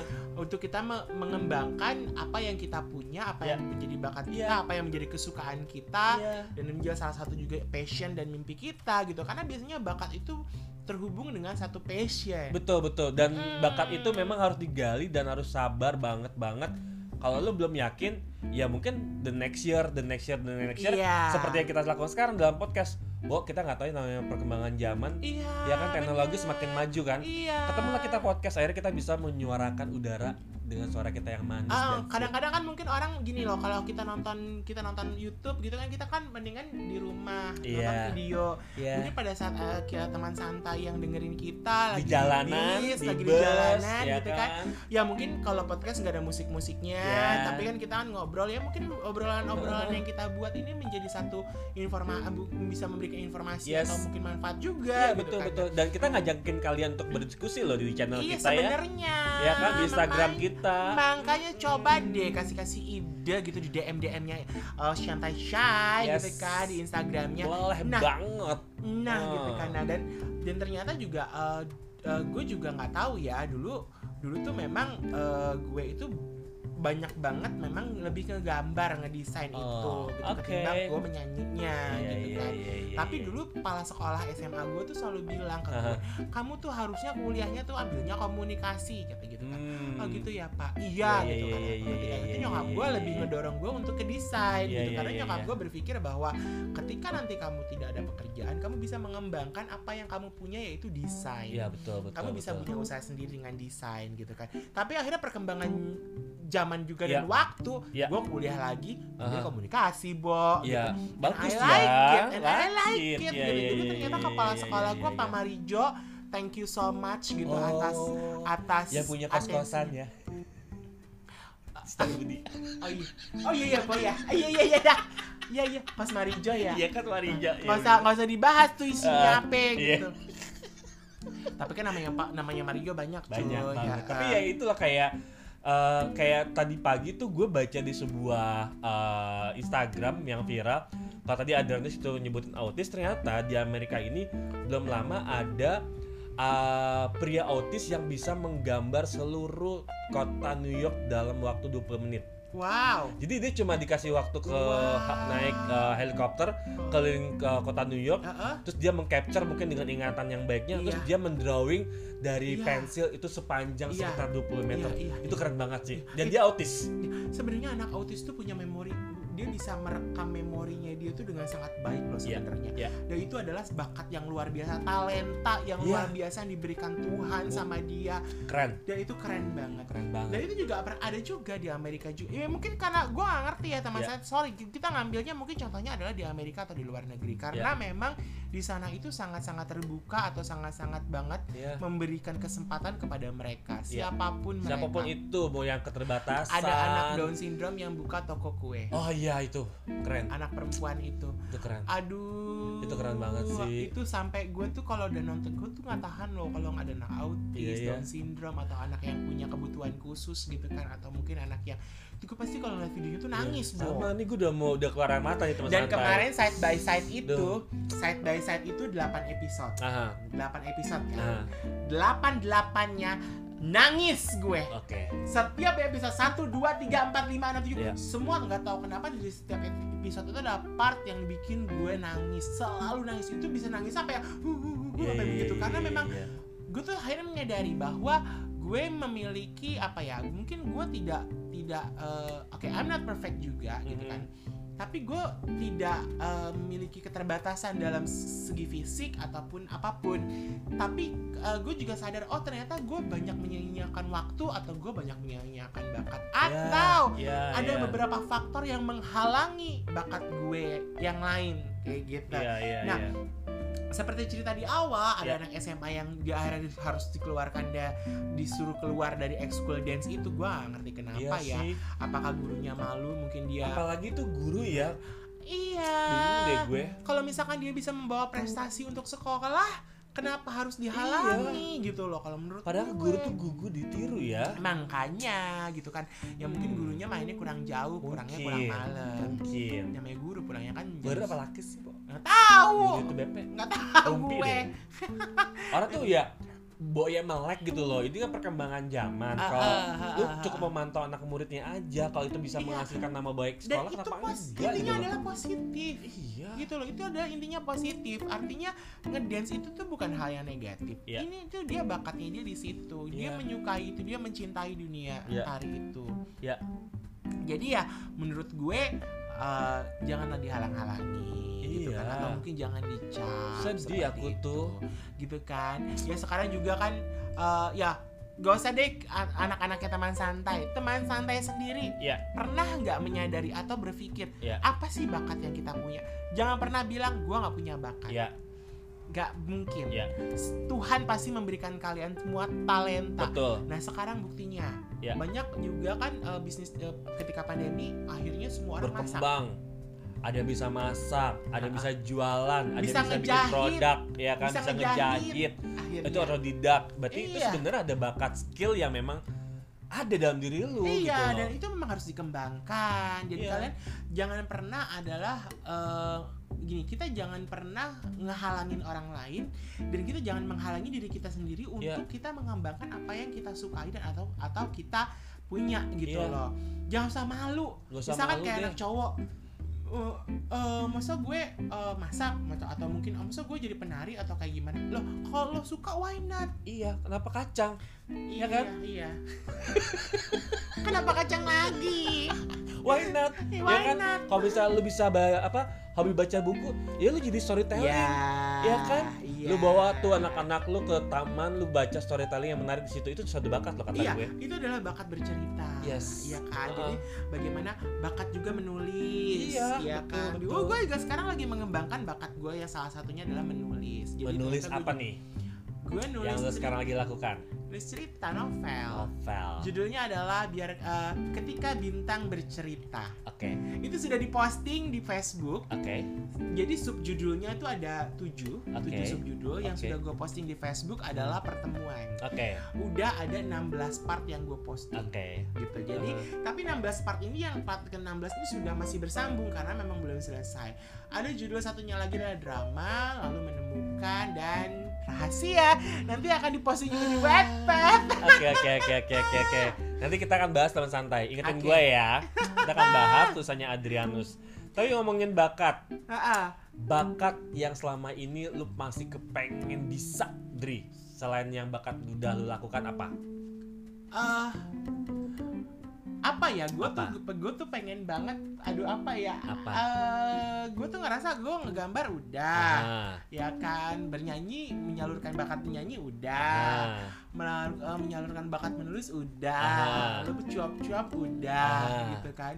S2: untuk kita me- mengembangkan apa yang kita punya, apa
S1: Ya.
S2: yang menjadi bakat kita,
S1: Iya.
S2: apa yang menjadi kesukaan kita
S1: Iya.
S2: dan menjadi salah satu juga passion dan mimpi kita gitu karena biasanya bakat itu terhubung dengan satu passion
S1: Betul betul dan
S2: Hmm.
S1: bakat itu memang harus digali dan harus sabar banget banget. Kalau lu belum yakin, ya mungkin the next year, the next year, the next year
S2: Iya.
S1: seperti yang kita lakukan sekarang dalam podcast. Bahwa kita nggak tahu yang namanya perkembangan zaman,
S2: iya
S1: ya kan teknologi
S2: bener.
S1: semakin maju kan.
S2: iya
S1: Ketemulah kita podcast, akhirnya kita bisa menyuarakan udara dengan suara kita yang manis
S2: Ah,
S1: dan
S2: kadang-kadang kan mungkin orang gini loh kalau kita nonton kita nonton YouTube gitu kan kita kan mendingan di rumah nonton
S1: Iya.
S2: video
S1: Iya.
S2: mungkin pada saat eh, kita teman santai yang dengerin kita
S1: di
S2: lagi
S1: jalanan,
S2: bis,
S1: di
S2: lagi di
S1: bus,
S2: jalanan
S1: ya
S2: gitu kan ya mungkin kalau podcast nggak ada musik-musiknya
S1: Ya.
S2: tapi kan kita kan ngobrol ya mungkin obrolan-obrolan yang kita buat ini menjadi satu informasi bisa memberikan informasi
S1: Yes.
S2: atau mungkin manfaat juga
S1: Iya
S2: gitu
S1: betul
S2: kan.
S1: betul dan kita ngajakin kalian untuk berdiskusi loh di channel
S2: iya
S1: kita ya
S2: sebenarnya
S1: ya kan di Instagram
S2: Makanya-
S1: kita
S2: Makanya coba deh kasih-kasih ide gitu di DM DM-nya uh, Shantai Shy
S1: Yes.
S2: gitu kan di Instagramnya.
S1: boleh
S2: Nah.
S1: banget
S2: Nah
S1: Oh.
S2: gitu kan nah, dan dan ternyata juga uh, gue juga nggak tahu ya dulu dulu tuh memang uh, gue itu banyak banget memang lebih ke gambar ngedesain itu
S1: Oh,
S2: gitu
S1: oke.
S2: ketimbang gue menyanyinya
S1: Iya,
S2: gitu
S1: iya,
S2: kan.
S1: iya, iya,
S2: Tapi
S1: iya.
S2: dulu kepala sekolah SMA gue tuh selalu bilang ke gue, kamu tuh harusnya kuliahnya tuh ambilnya komunikasi kata gitu kan.
S1: Hmm.
S2: Oh gitu ya pak,
S1: Iya,
S2: iya
S1: iya,
S2: gitu
S1: iya,
S2: kan.
S1: iya,
S2: Ketika
S1: iya,
S2: itu nyokap gue lebih ngedorong gue untuk ke desain
S1: Iya,
S2: gitu.
S1: iya,
S2: Karena
S1: iya,
S2: nyokap
S1: iya.
S2: gue berpikir bahwa ketika nanti kamu tidak ada pekerjaan, kamu bisa mengembangkan apa yang kamu punya yaitu desain.
S1: Iya betul betul.
S2: kamu bisa
S1: betul.
S2: punya usaha sendiri dengan desain gitu kan. Tapi akhirnya perkembangan zaman juga
S1: Iya.
S2: dan waktu,
S1: Iya.
S2: gue kuliah lagi,
S1: Aha.
S2: komunikasi, bo.
S1: Iya,
S2: gitu.
S1: bagus
S2: I
S1: ya.
S2: like it, and I
S1: Like it.
S2: it,
S1: Iya,
S2: gitu.
S1: iya,
S2: Jadi
S1: iya,
S2: ternyata
S1: iya,
S2: kepala
S1: iya,
S2: sekolah
S1: iya,
S2: gue
S1: iya.
S2: Pak Marijo, thank you so much gitu
S1: Oh,
S2: atas atas
S1: yang punya kos-kosan
S2: atensinya.
S1: ya. Stan Budi.
S2: Oh iya, oh iya iya boy ya, iya iya iya dah, iya iya Mas Marijo ya.
S1: Iya kan Warija.
S2: Nggak usah nggak usah dibahas tuh isinya
S1: Ah,
S2: apa
S1: iya.
S2: gitu. Tapi kan namanya Pak namanya Marijo banyak cuy.
S1: banyak
S2: ya
S1: banget. Tapi
S2: kan?
S1: ya itulah kayak eh, kayak tadi pagi tuh gue baca di sebuah eh, Instagram yang viral. Kalau tadi Adrianus itu nyebutin autis, ternyata di Amerika ini belum lama ada eh, pria autis yang bisa menggambar seluruh kota New York dalam waktu 20 menit.
S2: Wow.
S1: Jadi dia cuma dikasih waktu ke
S2: Wow.
S1: naik eh, helikopter keliling ke kota New York
S2: Heeh.
S1: terus dia mengcapture mungkin dengan ingatan yang baiknya terus
S2: Iya.
S1: dia mendrawing dari
S2: Iya.
S1: pensil itu sepanjang
S2: Iya.
S1: sekitar 20 meter
S2: Iya, iya,
S1: itu
S2: iya.
S1: keren banget sih
S2: Iya.
S1: dan
S2: It-
S1: dia autis
S2: Sebenarnya anak autis tuh punya memori dia bisa merekam memorinya dia tuh dengan sangat baik loh
S1: Iya,
S2: sebenarnya.
S1: iya.
S2: Dan itu adalah bakat yang luar biasa, talenta yang
S1: Iya.
S2: luar biasa yang diberikan Tuhan
S1: Bu.
S2: sama dia.
S1: keren
S2: Dan itu keren banget.
S1: keren
S2: Dan
S1: banget
S2: itu juga ada juga di Amerika juga. Ya mungkin karena gue gak ngerti ya teman
S1: Iya.
S2: saya. Sorry, kita ngambilnya mungkin contohnya adalah di Amerika atau di luar negeri. Karena
S1: Iya.
S2: memang di sana itu sangat-sangat terbuka atau sangat-sangat banget
S1: ya
S2: memberikan kesempatan kepada mereka.
S1: Iya.
S2: Siapa pun mereka.
S1: siapa pun itu mau yang keterbatasan
S2: Ada anak Down syndrome yang buka toko kue.
S1: oh iya itu keren
S2: Anak perempuan itu.
S1: itu keren
S2: Aduh.
S1: Itu keren banget sih.
S2: Itu sampai gue tuh kalau udah nonton gue tuh nggak tahan loh kalau nggak ada anak autis,
S1: Iya, iya.
S2: Down syndrome atau anak yang punya kebutuhan khusus gitu kan atau mungkin anak yang itu gue pasti kalau ngeliat videonya tuh nangis
S1: Iya.
S2: bro.
S1: sama nih gue udah mau udah keluar air mata nih teman
S2: Dan kemarin side by side itu,
S1: Duh.
S2: side by side itu 8 episode.
S1: Aha,
S2: 8 episode
S1: aha,
S2: kan. 8 8-nya nangis gue.
S1: oke
S2: Setiap episode 1 2 3 4 5 6 7
S1: Iya.
S2: semua nggak tahu kenapa di setiap episode itu ada part yang bikin gue nangis. Selalu nangis itu bisa nangis sampai yang huh, huh, huh,
S1: Iya,
S2: sampai
S1: iya,
S2: begitu
S1: iya,
S2: karena
S1: iya,
S2: memang
S1: iya.
S2: gue tuh akhirnya menyadari bahwa gue memiliki apa ya mungkin gue tidak tidak eh, oke I'm not perfect juga gitu
S1: Mhm.
S2: kan tapi gue tidak eh, memiliki keterbatasan dalam segi fisik ataupun apa pun. Tapi eh, gue juga sadar oh ternyata gue banyak menyia-nyiakan waktu atau gue banyak menyia-nyiakan bakat. Atau
S1: ya,
S2: ada
S1: ya.
S2: beberapa faktor yang menghalangi bakat gue yang lain kayak gitu
S1: Iya, iya,
S2: Nah,
S1: iya.
S2: seperti cerita di awal ada
S1: Ya.
S2: anak SMA yang di akhirnya harus dikeluarkan da, disuruh keluar dari ekskul dance itu gue gak ngerti kenapa
S1: Iya
S2: ya
S1: sih.
S2: apakah gurunya malu mungkin dia
S1: Apalagi tuh guru ya.
S2: iya
S1: Bingung deh gue.
S2: kalau misalkan dia bisa membawa prestasi untuk sekolah kenapa harus dihalangi gitu loh kalau menurut
S1: Iya. Padahal
S2: gue.
S1: guru tuh gugu ditiru ya.
S2: makanya gitu kan ya mungkin
S1: Hmm.
S2: gurunya mainnya kurang jauh kurangnya kurang
S1: Mungkin.
S2: malam
S1: Mungkin.
S2: namanya guru pulangnya kan
S1: Guru
S2: jam-
S1: apa laki sih, Bo?
S2: nggak tahu
S1: itu BP.
S2: nggak tahu
S1: Rumpi
S2: gue
S1: deh. Orang tuh ya boya melek gitu loh. Ini kan perkembangan zaman.
S2: Ah,
S1: Kalau
S2: ah, ah,
S1: lu cukup memantau anak muridnya aja kalau itu bisa
S2: Iya.
S1: menghasilkan nama baik
S2: dan
S1: sekolah
S2: itu
S1: kenapa
S2: pos
S1: enggak
S2: intinya
S1: gitu
S2: adalah positif
S1: Iya.
S2: gitu loh itu adalah intinya positif artinya ngedance itu tuh bukan hal yang negatif
S1: Iya.
S2: ini tuh dia bakatnya dia di situ dia
S1: Iya.
S2: menyukai itu dia mencintai dunia
S1: Iya.
S2: tari itu
S1: Iya.
S2: jadi ya menurut gue eh, janganlah dihalang-halangi gitu kan
S1: Iya.
S2: atau mungkin jangan dicap
S1: Sedih aku
S2: itu.
S1: tuh.
S2: gitu kan ya sekarang juga kan eh, ya gak usah deh anak-anaknya teman santai teman santai sendiri
S1: Iya.
S2: pernah nggak menyadari atau berpikir
S1: Iya.
S2: apa sih bakat yang kita punya jangan pernah bilang gua nggak punya bakat
S1: Iya.
S2: nggak mungkin
S1: Iya.
S2: Tuhan pasti memberikan kalian semua talenta
S1: Betul.
S2: nah sekarang buktinya
S1: Iya.
S2: banyak juga kan eh, bisnis eh, ketika pandemi akhirnya semua orang masak
S1: berkembang ada yang bisa masak ada yang
S2: Ah.
S1: bisa jualan ada
S2: Bisa
S1: bisa bikin produk ya kan
S2: Bisa
S1: bisa,
S2: ngejahit.
S1: ngejahit
S2: akhirnya
S1: itu otodidak berarti itu
S2: Iya.
S1: sebenarnya ada bakat skill yang memang ada dalam diri lu gitu
S2: iya
S1: loh.
S2: dan itu memang harus dikembangkan jadi
S1: Iya.
S2: kalian jangan pernah adalah eh, gini kita jangan pernah ngehalangin orang lain dan kita jangan menghalangi diri kita sendiri
S1: Iya.
S2: untuk kita mengembangkan apa yang kita sukai dan atau atau kita punya gitu
S1: Iya.
S2: loh jangan usah malu
S1: Gak usah
S2: misalkan
S1: malu
S2: kayak
S1: deh.
S2: anak cowok eh eh, masa gue eh, masak atau, atau mungkin oh, masa gue jadi penari atau kayak gimana loh kalau lo suka why not
S1: iya kenapa kacang
S2: iya
S1: kan?
S2: iya kenapa kacang lagi
S1: why not
S2: Why
S1: ya kan
S2: not?
S1: kalau bisa lu bisa ba- apa hobi baca buku ya lu jadi storytelling Ya kan?
S2: iya.
S1: lu bawa tuh anak-anak lu ke taman lu baca storytelling yang menarik di situ itu suatu bakat lo kata
S2: Iya,
S1: gue
S2: itu adalah bakat bercerita.
S1: Yes.
S2: Iya kan?
S1: Uh-uh.
S2: Jadi bagaimana bakat juga menulis,
S1: Iya,
S2: ya
S1: betul,
S2: kan?
S1: betul.
S2: Oh, gue juga sekarang lagi mengembangkan bakat gue yang salah satunya adalah menulis. Jadi
S1: menulis apa
S2: gue-
S1: nih
S2: Gue nulis
S1: yang lu sekarang lagi lakukan
S2: nulis cerita novel.
S1: novel
S2: Judulnya adalah biar eh, ketika bintang bercerita.
S1: oke
S2: Itu sudah diposting di Facebook.
S1: oke
S2: Jadi subjudulnya itu ada tujuh,
S1: Oke.
S2: tujuh subjudul yang
S1: Oke.
S2: sudah gue posting di Facebook adalah pertemuan.
S1: oke
S2: Udah ada 16 part yang gue posting.
S1: oke
S2: gitu. Jadi tapi 16 part ini yang part ke-16 ini sudah masih bersambung karena memang belum selesai. Ada judul satunya lagi adalah drama, lalu menemukan dan rahasia. Nanti akan diposting juga di Wattpad.
S1: Oke oke oke oke oke oke. Nanti kita akan bahas teman santai. Ingetin
S2: Oke.
S1: gue ya. Kita akan bahas tulisannya Adrianus. Tapi ngomongin bakat, bakat yang selama ini lu masih kepengen bisa, Dri. Selain yang bakat udah lu lakukan apa?
S2: ah, apa ya? Gue tuh gue tuh pengen banget. Aduh apa ya?
S1: Apa?
S2: gue tuh ngerasa gue ngegambar udah,
S1: Ah,
S2: ya kan. Bernyanyi, menyalurkan bakat menyanyi udah.
S1: ah,
S2: eh, menyalurkan bakat menulis udah,
S1: Aha.
S2: lalu cuap-cuap udah,
S1: Aha.
S2: gitu kan.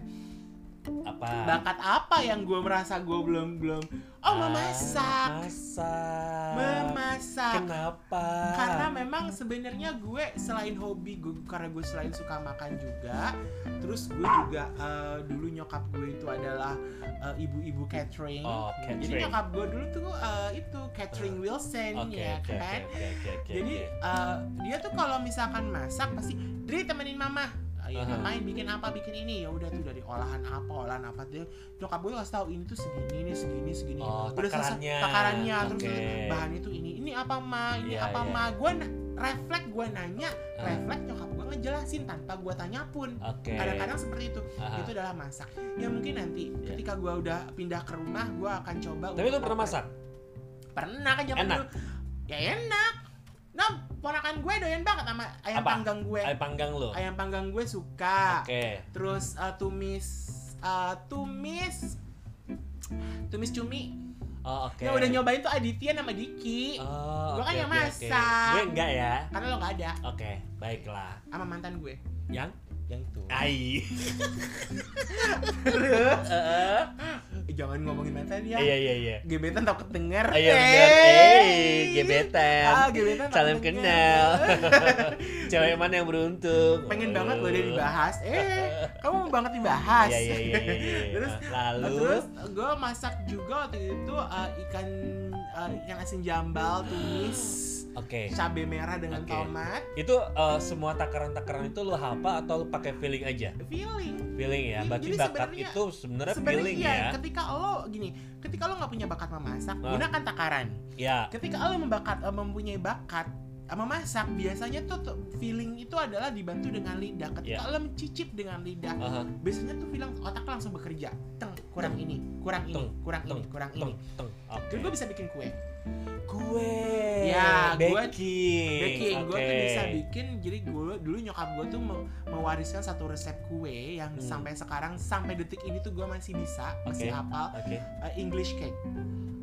S1: Apa?
S2: Bakat apa yang gue merasa gue belum belum? Oh
S1: Ah,
S2: memasak,
S1: Masak.
S2: memasak.
S1: Kenapa?
S2: Karena memang sebenarnya gue selain hobi gue karena gue selain suka makan juga, terus gue juga eh, dulu nyokap gue itu adalah eh, ibu-ibu catering.
S1: Oh,
S2: Jadi
S1: catering.
S2: nyokap gue dulu tuh eh, itu catering Wilson
S1: Oke
S2: ya
S1: oke
S2: kan.
S1: oke oke oke.
S2: Jadi
S1: oke.
S2: eh, dia tuh kalau misalkan masak pasti Dri temenin mama. Ya,
S1: Aha.
S2: ngapain bikin apa bikin ini ya udah tuh dari olahan apa olahan apa dia nyokap gue kasih tahu ini tuh segini nih segini segini
S1: Oh,
S2: udah selesai
S1: takarannya.
S2: takarannya terus
S1: Oke.
S2: bahan itu ini ini apa ma ini
S1: Iya,
S2: apa
S1: iya.
S2: ma gue na- refleks gue nanya
S1: Ah.
S2: refleks nyokap gue ngejelasin tanpa gue tanya pun
S1: Oke.
S2: kadang-kadang seperti itu
S1: Aha.
S2: itu adalah masak ya mungkin nanti
S1: Iya.
S2: ketika gue udah pindah ke rumah gue akan coba
S1: Tapi lu pernah masak?
S2: pernah kan zaman dulu ya enak nah ponakan gue doyan banget sama ayam
S1: Apa?
S2: panggang gue
S1: Ayam panggang lo.
S2: ayam panggang gue suka
S1: Oke.
S2: terus uh, tumis uh, tumis tumis cumi
S1: Oh, oke.
S2: yang udah nyobain tuh Aditya sama Diki
S1: Oh,
S2: Gua kan
S1: oke,
S2: yang
S1: oke.
S2: masak.
S1: Gue enggak ya.
S2: karena lo nggak ada
S1: Oke, baiklah.
S2: sama mantan gue
S1: Yang
S2: yang itu
S1: ai.
S2: terus
S1: Heeh.
S2: eh, jangan ngomongin mantan ya
S1: Iya, iya, iya.
S2: gebetan tau kedenger
S1: Ayo bener.
S2: Hey.
S1: Eh, gebetan.
S2: ah gebetan
S1: Salam kenal. Cewek mana yang beruntung?
S2: pengen banget loh dia dibahas eh kamu mau banget dibahas
S1: Iya, iya, iya, iya, iya.
S2: terus
S1: lalu
S2: terus gue masak juga waktu itu uh, ikan uh, ikan asin jambal tumis
S1: Oke.
S2: cabai merah dengan
S1: Oke.
S2: tomat
S1: Itu eh, semua takaran-takaran itu lo hafal atau lo pakai feeling aja?
S2: feeling
S1: Feeling ya.
S2: Jadi
S1: Berarti bakat
S2: sebenarnya-
S1: itu sebenarnya
S2: sebenarnya
S1: feeling
S2: iya,
S1: ya.
S2: ketika lo gini ketika lo nggak punya bakat memasak
S1: Ah.
S2: gunakan takaran
S1: Ya.
S2: ketika lo membakat uh, mempunyai bakat uh, memasak biasanya tuh, tuh feeling itu adalah dibantu dengan lidah ketika
S1: Iya.
S2: lo mencicip dengan lidah
S1: Aha.
S2: biasanya tuh feeling otak langsung bekerja teng kurang ini kurang ini
S1: Teng,
S2: kurang
S1: teng,
S2: ini kurang
S1: Teng,
S2: ini
S1: teng. Oke.
S2: jadi gue bisa bikin kue
S1: Kue.
S2: Ya, gua-
S1: baking.
S2: baking gue tuh bisa bikin jadi gue dulu nyokap gue tuh me- mewariskan satu resep kue yang
S1: Hmm.
S2: sampai sekarang sampai detik ini tuh gue masih bisa masih
S1: Oke.
S2: hafal
S1: Oke.
S2: uh, English cake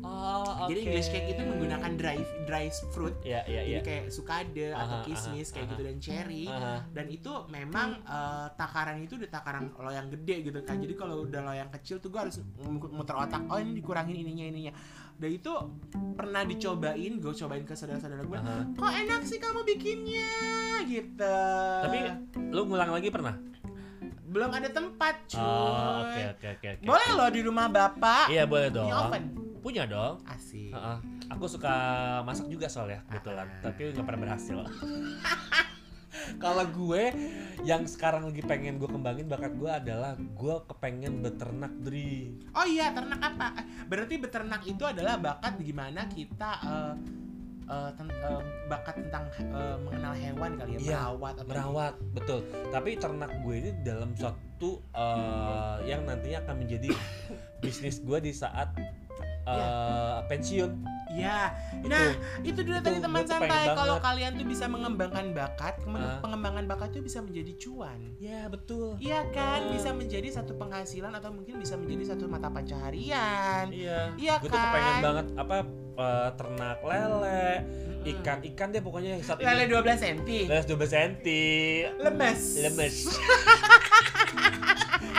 S1: Oh,
S2: jadi
S1: oke.
S2: English cake itu menggunakan dry dry fruit
S1: Ya, ya,
S2: jadi
S1: ya.
S2: kayak sukade atau
S1: Aha,
S2: kismis
S1: aha,
S2: kayak
S1: aha.
S2: gitu dan cherry
S1: Aha.
S2: dan itu memang uh, takaran itu udah takaran loyang gede gitu kan jadi kalau udah loyang kecil tuh gue harus mu- muter otak oh ini dikurangin ininya ininya dan itu pernah dicobain gue cobain ke saudara-saudara gue
S1: Aha.
S2: kok enak sih kamu bikinnya gitu
S1: Tapi lu ngulang lagi pernah?
S2: belum ada tempat cuy
S1: Oh, oke oke oke oke.
S2: boleh loh di rumah bapak
S1: Iya, boleh dong.
S2: punya oven
S1: Punya dong.
S2: asik
S1: Heeh. Aku suka masak juga soalnya kebetulan,
S2: Ah.
S1: tapi nggak pernah berhasil. Kalau gue yang sekarang lagi pengen gue kembangin bakat gue adalah gue kepengen beternak Dri.
S2: oh iya ternak apa Eh, berarti beternak itu adalah bakat gimana kita eh, eh, ten- eh, bakat tentang eh, mengenal hewan kali ya
S1: Iya,
S2: merawat atau
S1: Merawat, betul. Tapi ternak gue ini dalam suatu eh, yang nantinya akan menjadi bisnis gue di saat eh, pensiun. Itu.
S2: Nah, itu dulu tadi
S1: Itu,
S2: teman
S1: pengen
S2: santai. Kalau kalian tuh bisa mengembangkan bakat,
S1: Ah.
S2: pengembangan bakat itu bisa menjadi cuan.
S1: Ya betul.
S2: Iya kan,
S1: Ah.
S2: bisa menjadi satu penghasilan atau mungkin bisa menjadi satu mata pencaharian.
S1: Iya.
S2: Iya
S1: Gue tuh
S2: kan?
S1: kepengen banget apa eh, ternak lele,
S2: Mm-mm.
S1: ikan ikan deh pokoknya yang saat
S2: Lele
S1: ini.
S2: 12 cm.
S1: Lele 12 cm.
S2: Lemes.
S1: Lemes.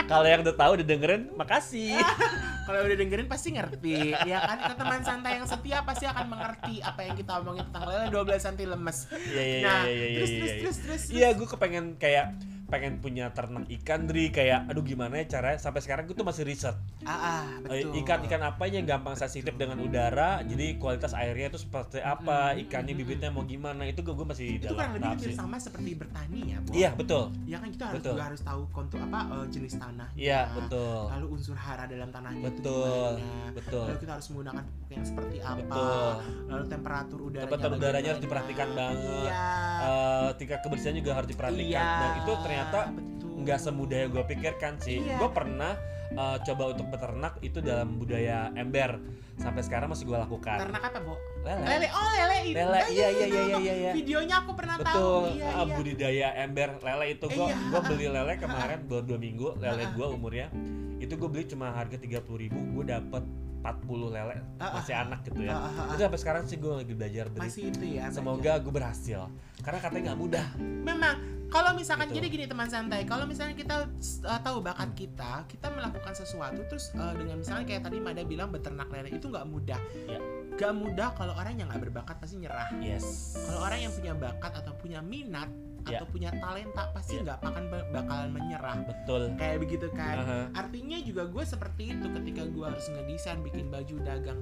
S1: Kalau yang udah tahu udah dengerin, makasih.
S2: Kalau udah dengerin pasti ngerti. ya kan? Kita teman santai yang setia pasti akan mengerti apa yang kita omongin tentang lele 12 cm lemes.
S1: Iya iya
S2: Nah,
S1: iya iya
S2: terus,
S1: iya,
S2: terus,
S1: iya.
S2: terus, terus,
S1: Iya, gue kepengen kayak pengen punya ternak ikan Dri. Kayak aduh gimana ya caranya? Sampai sekarang gue tuh masih riset.
S2: Ah, ah,
S1: Eh,
S2: betul.
S1: ikan-ikan apa yang gampang sensitif dengan udara? Jadi kualitas airnya itu seperti apa?
S2: Mm-mm,
S1: ikannya bibitnya mau gimana? Itu gue masih
S2: itu
S1: dalam
S2: kurang lebih sama seperti bertani ya, Bo.
S1: iya betul.
S2: Ya kan kita harus
S1: Betul.
S2: harus tahu kontur apa eh, jenis tanah.
S1: iya betul.
S2: Lalu unsur hara dalam tanahnya itu
S1: betul.
S2: gimana.
S1: betul.
S2: Lalu kita harus menggunakan pupuk yang seperti apa.
S1: betul.
S2: Lalu temperatur udaranya.
S1: Temperatur udaranya harus diperhatikan banget.
S2: Iya.
S1: Eh, tingkat kebersihan juga harus diperhatikan
S2: Iya,
S1: dan itu ternyata
S2: betul.
S1: nggak semudah yang gue pikirkan sih
S2: Iya.
S1: gue pernah eh, coba untuk beternak itu dalam budaya ember sampai sekarang masih gue lakukan
S2: Ternak apa, Bo?
S1: lele
S2: Lele. Oh, lele itu.
S1: Lele,
S2: Ah,
S1: iya, iya, iya,
S2: tahu.
S1: iya, iya.
S2: Videonya aku pernah tahu.
S1: betul
S2: Iya,
S1: ah,
S2: iya.
S1: budidaya ember lele itu gue
S2: Iya.
S1: gua beli lele kemarin baru dua minggu lele gue umurnya itu gue beli cuma harga tiga puluh ribu gue dapet 40 lele
S2: Ah, ah.
S1: masih anak gitu ya
S2: Ah, ah, ah.
S1: itu sampai sekarang sih gue lagi belajar dari
S2: Masih itu ya.
S1: semoga gue berhasil karena katanya nggak mudah
S2: memang kalau misalkan
S1: Gitu.
S2: jadi gini teman santai kalau misalnya kita uh, tahu bakat kita kita melakukan sesuatu terus uh, dengan misalnya kayak tadi Mada bilang beternak lele itu nggak mudah
S1: Ya.
S2: nggak mudah kalau orang yang nggak berbakat pasti nyerah
S1: yes
S2: kalau orang yang punya bakat atau punya minat
S1: Ya.
S2: atau punya talenta pasti
S1: Ya.
S2: nggak akan ba- bakalan menyerah
S1: betul
S2: kayak begitu kan
S1: Aha.
S2: artinya juga gue seperti itu ketika gue harus ngedesain bikin baju dagang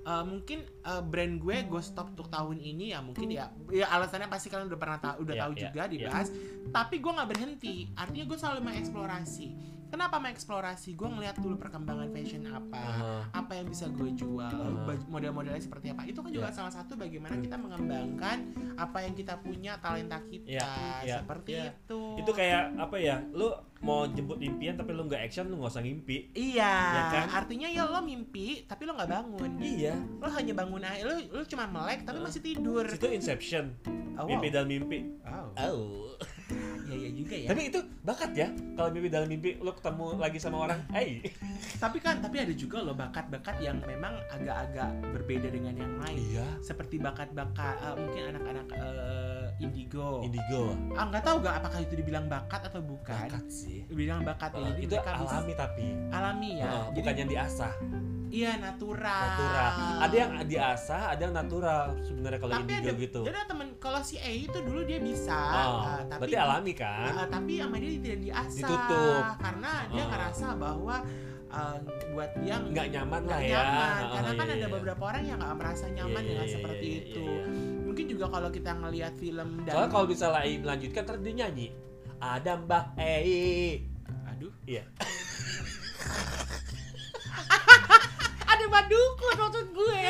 S2: Uh, mungkin uh, brand gue gue stop untuk tahun ini ya mungkin ya ya alasannya pasti kalian udah pernah tahu udah
S1: Ya,
S2: tahu
S1: ya,
S2: juga
S1: ya.
S2: dibahas tapi gue nggak berhenti artinya gue selalu mengeksplorasi kenapa mengeksplorasi gue ngeliat dulu perkembangan fashion apa
S1: Aha.
S2: apa yang bisa gue jual baj- model-modelnya seperti apa. Itu kan juga
S1: Ya.
S2: salah satu bagaimana kita mengembangkan apa yang kita punya talenta kita.
S1: Ya, ya,
S2: seperti
S1: ya.
S2: itu.
S1: Itu kayak apa ya? Lu mau jemput impian tapi lu nggak action lu nggak usah ngimpi.
S2: Iya.
S1: Ya kan?
S2: artinya ya lo mimpi tapi lo nggak bangun.
S1: Iya.
S2: Lo hanya bangun aja. Lo lo cuma melek tapi
S1: Ah.
S2: masih tidur.
S1: Itu inception.
S2: Oh,
S1: mimpi dalam mimpi.
S2: Wow.
S1: oh
S2: iya iya juga ya.
S1: Tapi itu bakat ya kalau mimpi dalam mimpi lu ketemu lagi sama orang hey.
S2: Tapi kan tapi ada juga loh bakat-bakat yang memang agak-agak berbeda dengan yang lain.
S1: Iya.
S2: Seperti bakat-bakat eh, mungkin anak-anak eh, indigo.
S1: Indigo.
S2: Ah nggak tahu gak apakah itu dibilang bakat atau bukan?
S1: Bakat sih.
S2: Dibilang bakat ya
S1: Uh,
S2: jadi
S1: itu alami tapi.
S2: Alami ya.
S1: Uh,
S2: jadi
S1: bukan yang diasah
S2: iya natural.
S1: Natural. Ada yang diasah ada yang natural sebenarnya kalau
S2: tapi
S1: indigo
S2: ada
S1: gitu.
S2: ada temen kalau si A itu dulu dia bisa
S1: oh,
S2: ah, tapi
S1: berarti alami kan?
S2: ah, tapi sama dia tidak diasah
S1: Ditutup.
S2: karena dia
S1: Ah.
S2: ngerasa bahwa ah, buat dia
S1: nggak nyaman
S2: nggak
S1: lah ya.
S2: Nyaman karena
S1: iya,
S2: kan ada
S1: iya.
S2: beberapa orang yang nggak merasa nyaman
S1: Iya,
S2: dengan
S1: iya,
S2: seperti
S1: iya, iya,
S2: itu.
S1: iya.
S2: mungkin juga kalau kita ngelihat film dan
S1: soalnya kalau misalnya Ai melanjutkan ntar dia nyanyi ada mbah Ei.
S2: Aduh.
S1: Iya
S2: ada badukun maksud gue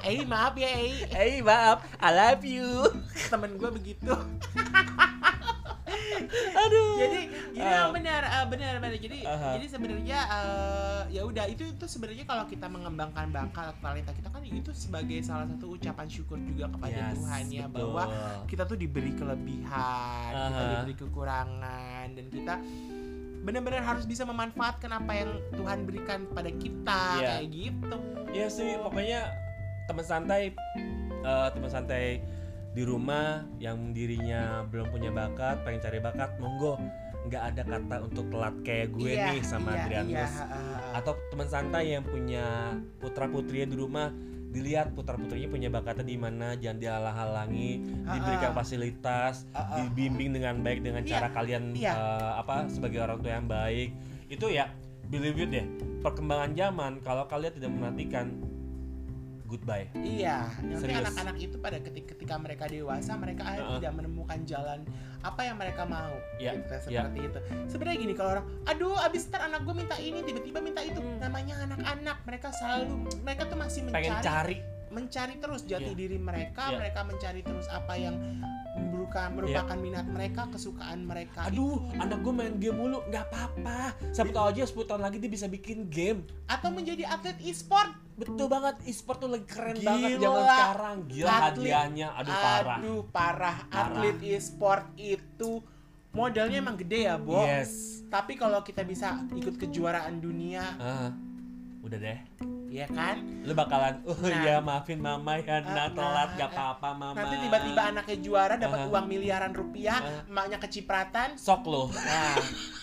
S2: eh maaf ya eh
S1: Ei maaf I love you
S2: temen gue begitu
S1: aduh
S2: jadi jadi
S1: Ah.
S2: memang benar ah, benar benar jadi
S1: Aha.
S2: jadi sebenarnya eh, ya udah itu itu sebenarnya kalau kita mengembangkan bakat atau talenta kita kan itu sebagai salah satu ucapan syukur juga kepada
S1: Yes,
S2: Tuhan ya
S1: betul.
S2: bahwa kita tuh diberi kelebihan kita
S1: Aha.
S2: diberi kekurangan dan kita benar-benar harus bisa memanfaatkan apa yang Tuhan berikan pada kita
S1: Iya.
S2: kayak gitu
S1: Iya sih, pokoknya teman santai, eh, teman santai di rumah yang dirinya belum punya bakat, pengen cari bakat, monggo. Nggak ada kata untuk telat kayak gue
S2: Iya,
S1: nih sama
S2: iya,
S1: Adrianus.
S2: iya, ah, ah.
S1: Atau teman santai yang punya putra putrinya di rumah, dilihat putra putrinya punya bakatnya di mana, jangan dihalang-halangi,
S2: Ah,
S1: diberikan
S2: ah.
S1: fasilitas,
S2: Ah,
S1: dibimbing dengan baik dengan
S2: Iya,
S1: cara kalian
S2: iya.
S1: eh, apa sebagai orang tua yang baik. Itu ya believe it deh. Perkembangan zaman kalau kalian tidak menantikan goodbye.
S2: Iya, nanti anak-anak itu pada ketika, ketika mereka dewasa mereka akhirnya
S1: Uh-uh.
S2: tidak menemukan jalan apa yang mereka mau.
S1: Iya,
S2: Gitu,
S1: iya.
S2: seperti itu. Sebenarnya gini kalau orang, aduh abis ntar anak gue minta ini tiba-tiba minta itu,
S1: Hmm.
S2: namanya anak-anak mereka selalu mereka tuh masih
S1: Pengen
S2: mencari
S1: cari
S2: mencari terus jati
S1: Iya.
S2: diri mereka,
S1: Iya.
S2: mereka mencari terus apa yang merupakan merupakan minat mereka, kesukaan mereka.
S1: Aduh,
S2: itu.
S1: anak gue main game mulu, nggak apa-apa. Siapa tahu aja 10 tahun lagi dia bisa bikin game.
S2: atau menjadi atlet e-sport.
S1: Betul banget, e-sport tuh lagi keren
S2: Gila.
S1: banget zaman sekarang. Gila
S2: Atlet.
S1: hadiahnya, aduh parah.
S2: Aduh, parah.
S1: Parah.
S2: Atlet e-sport itu modalnya emang gede ya, Bo.
S1: Yes.
S2: Tapi kalau kita bisa ikut kejuaraan dunia,
S1: Ah, udah deh.
S2: Ya kan?
S1: Lu bakalan, oh
S2: Nah.
S1: ya maafin mama ya, nah
S2: Ah,
S1: telat
S2: nah,
S1: gak apa-apa mama.
S2: Nanti tiba-tiba anaknya juara dapat
S1: Ah.
S2: uang miliaran rupiah,
S1: Ah.
S2: emaknya kecipratan.
S1: Sok lo.
S2: Nah,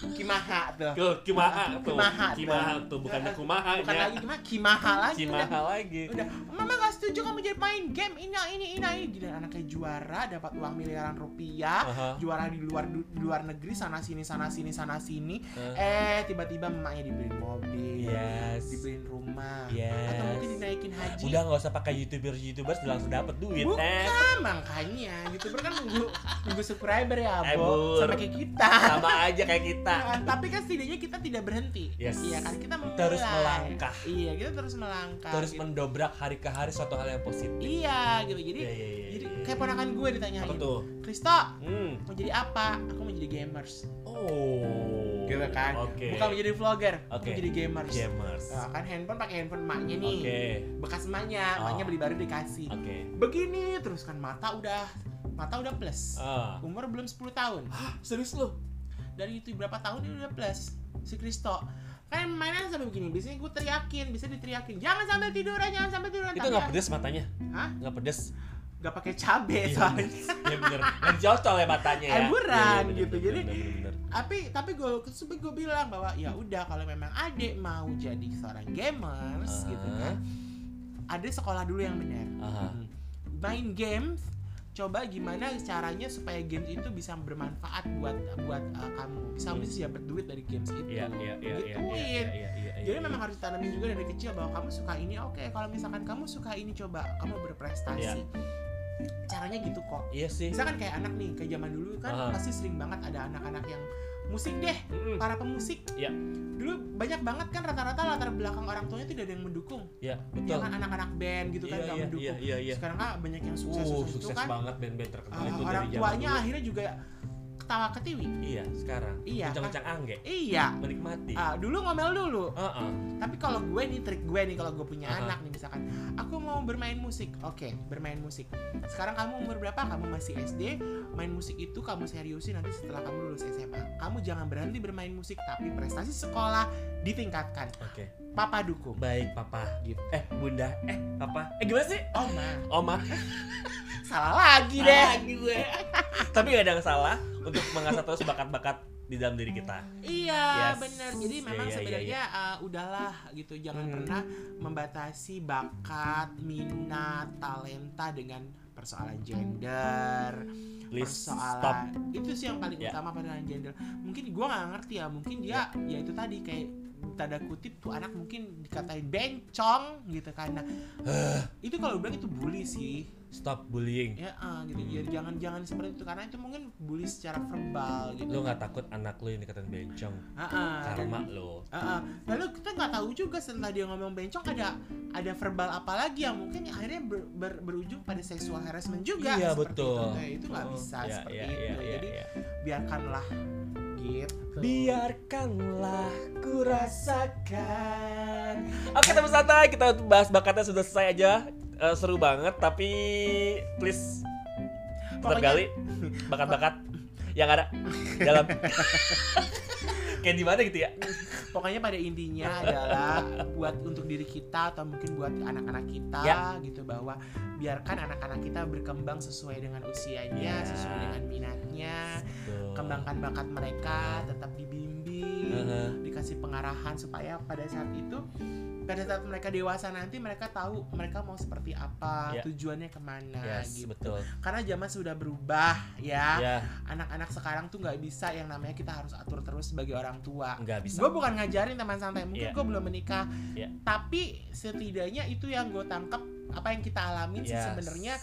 S2: kimaha tuh.
S1: Kimaha tuh.
S2: Kimaha tuh.
S1: Kimaha tuh, bukannya kumaha
S2: Bukan lagi gimana? Kimaha lagi. udah.
S1: Kimaha lagi.
S2: Udah, mama gak setuju kamu jadi main game ini ini ini ini. Gila anaknya juara dapat uang miliaran rupiah,
S1: Aha.
S2: juara di luar di luar negeri sana sini sana sini sana sini.
S1: Ah.
S2: Eh tiba-tiba emaknya dibeliin mobil,
S1: Yes.
S2: dibeliin rumah,
S1: Yes.
S2: atau mungkin dinaikin haji.
S1: Udah nggak usah pakai youtubers youtubers udah langsung dapet duit.
S2: Bukan
S1: Eh,
S2: makanya youtuber kan nunggu nunggu subscriber ya,
S1: Eh,
S2: Bo.
S1: Bur.
S2: Sama kayak kita.
S1: sama aja kayak kita.
S2: Nah, tapi kan setidaknya kita tidak berhenti.
S1: Yes.
S2: Iya kan kita memulai.
S1: Terus melangkah.
S2: Iya, kita terus melangkah.
S1: Terus
S2: gitu.
S1: mendobrak hari ke hari suatu hal yang positif.
S2: Iya, gitu. Jadi
S1: Iya, iya, iya,
S2: jadi
S1: iya.
S2: kayak ponakan gue ditanyain.
S1: Apa tuh?
S2: Kristo,
S1: Hmm.
S2: mau jadi apa? Aku mau jadi gamers.
S1: Oh.
S2: Gitu kan.
S1: Oke.
S2: Bukan mau jadi vlogger, mau jadi gamers.
S1: Gamers.
S2: Nah, kan handphone pakai handphone emaknya nih.
S1: Oke.
S2: Bekas emaknya,
S1: Oh.
S2: emaknya beli baru dikasih.
S1: Oke.
S2: Begini terus kan mata udah mata udah plus.
S1: Ah.
S2: Umur belum 10 tahun.
S1: Serius lu?
S2: Dari itu berapa tahun dia udah plus si Kristo. Kan mainan sampai begini, biasanya gue teriakin, bisa diteriakin, jangan sampai tiduran, jangan sampai tiduran.
S1: Itu nggak
S2: ya,
S1: pedes matanya?
S2: Hah?
S1: Nggak pedes?
S2: Gak pakai cabe
S1: Iya,
S2: soalnya.
S1: Iya bener. Nggak dicocol ya matanya ya.
S2: Emburan
S1: Iya, iya, bener,
S2: gitu.
S1: bener,
S2: Jadi-
S1: bener, bener, bener.
S2: Tapi tapi gue tapi gue bilang bahwa ya udah kalau memang adik mau jadi seorang gamers gitu
S1: Ah.
S2: kan ada sekolah dulu yang benar
S1: Aha.
S2: Hmm. main games coba gimana caranya supaya games itu bisa bermanfaat buat buat uh, kamu bisa
S1: Hmm.
S2: bisa dapat duit dari games itu
S1: Iya, iya, iya, iya,
S2: Gituin.
S1: iya, iya, iya, iya,
S2: jadi
S1: iya.
S2: memang harus ditanamin juga dari kecil bahwa kamu suka ini oke kalau misalkan kamu suka ini coba kamu berprestasi
S1: Iya.
S2: Caranya gitu kok
S1: Iya sih.
S2: misalkan kayak anak nih kayak zaman dulu kan
S1: Aha.
S2: pasti sering banget ada anak-anak yang musik deh
S1: Mm-mm.
S2: para pemusik
S1: Iya.
S2: dulu banyak banget kan rata-rata latar belakang orang tuanya tidak ada yang mendukung
S1: Ya,
S2: ya
S1: betul.
S2: kan anak-anak band gitu kan
S1: Iya,
S2: nggak
S1: iya,
S2: mendukung
S1: iya, iya, iya.
S2: sekarang kan banyak yang sukses
S1: Uh,
S2: sukses,
S1: sukses
S2: itu kan
S1: banget band-band terkenal
S2: uh,
S1: itu
S2: orang
S1: dari
S2: tuanya
S1: dulu.
S2: akhirnya juga ketawa ketiwi
S1: Iya, sekarang.
S2: Iya,
S1: Kencang-kencang angge.
S2: iya
S1: Menikmati.
S2: Ah, dulu ngomel dulu
S1: Heeh.
S2: tapi kalau gue nih trik gue nih kalau gue punya
S1: Uh-uh.
S2: anak nih misalkan aku mau bermain musik oke bermain musik sekarang kamu umur berapa kamu masih SD main musik itu kamu seriusin nanti setelah kamu lulus SMA kamu jangan berhenti bermain musik tapi prestasi sekolah ditingkatkan
S1: Oke.
S2: papa dukung
S1: Baik, Papa.
S2: Gitu.
S1: Eh, Bunda. Eh, Papa. Eh, gimana sih?
S2: Oma
S1: Oma.
S2: Salah lagi deh
S1: Lagi gue. Tapi gak ada yang salah untuk mengasah terus bakat-bakat di dalam diri kita.
S2: Iya
S1: Yes.
S2: bener Jadi
S1: Iya,
S2: memang
S1: iya, iya,
S2: sebenarnya uh, udahlah gitu Jangan
S1: Hmm.
S2: pernah membatasi bakat, minat, talenta dengan persoalan gender
S1: Please
S2: persoalan
S1: stop.
S2: itu sih yang paling
S1: Ya.
S2: utama persoalan gender mungkin gua nggak ngerti ya mungkin dia ya itu tadi kayak tanda kutip tuh anak mungkin dikatain bencong gitu karena itu kalau bilang itu bully sih
S1: Stop bullying.
S2: ya ah, gitu jadi jangan jangan seperti itu karena itu mungkin bully secara verbal gitu
S1: Lu nggak takut anak lu yang dikatain bencong?
S2: Ah, dan-
S1: Karma lo.
S2: Ah, ah. lalu kita nggak tahu juga setelah dia ngomong bencong ada ada verbal apa lagi yang mungkin akhirnya ber- ber- berujung pada seksual harassment juga
S1: Iya, betul.
S2: itu, Nah, itu nggak
S1: Oh,
S2: bisa
S1: iya,
S2: seperti
S1: iya,
S2: itu
S1: iya, iya,
S2: jadi
S1: iya.
S2: biarkanlah gitu
S1: Biarkanlah ku rasakan. Oke teman santai, kita bahas bakatnya sudah selesai aja. Eh, seru banget, tapi please tetap gali bakat-bakat yang ada dalam kayak di mana gitu ya.
S2: pokoknya pada intinya adalah buat untuk diri kita atau mungkin buat anak-anak kita
S1: Ya.
S2: gitu bahwa biarkan anak-anak kita berkembang sesuai dengan usianya
S1: Ya.
S2: sesuai dengan minatnya
S1: Tuh.
S2: kembangkan bakat mereka tetap dibimbing
S1: Heeh.
S2: dikasih pengarahan supaya pada saat itu pada saat mereka dewasa nanti mereka tahu mereka mau seperti apa
S1: Ya.
S2: tujuannya ke mana
S1: Yes,
S2: gitu
S1: betul.
S2: karena zaman sudah berubah ya
S1: Ya,
S2: anak-anak sekarang tuh nggak bisa yang namanya kita harus atur terus sebagai orang tua
S1: nggak bisa.
S2: gue bukan ngajarin teman santai mungkin
S1: Iya.
S2: gue belum menikah
S1: Iya.
S2: tapi setidaknya itu yang gue tangkap apa yang kita alamin sih
S1: Yes.
S2: sebenarnya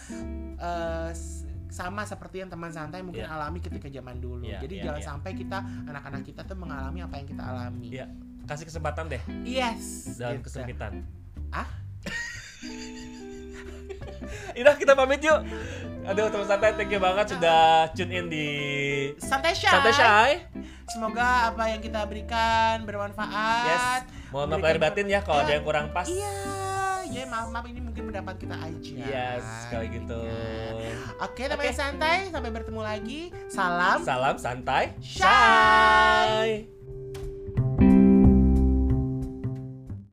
S2: eh, s- sama seperti yang teman santai mungkin
S1: Iya.
S2: alami ketika zaman dulu
S1: Iya,
S2: jadi
S1: iya,
S2: jangan
S1: iya.
S2: sampai kita anak-anak kita tuh mengalami apa yang kita alami
S1: Iya. Kasih kesempatan deh
S2: yes
S1: dalam
S2: gitu.
S1: kesempitan.
S2: Ah?
S1: Udah kita pamit yuk. Aduh teman santai, thank you banget sudah tune in di
S2: santai shy.
S1: Santai Shy.
S2: semoga apa yang kita berikan bermanfaat
S1: Yes. Mohon maaf lahir batin ya kalau ada yang kurang pas.
S2: iya ya maaf maaf ini mungkin pendapat kita aja
S1: Yes, kalau gitu.
S2: Oke, teman
S1: Oke.
S2: santai, sampai bertemu lagi. Salam
S1: Salam santai.
S2: Shy.
S1: Shy.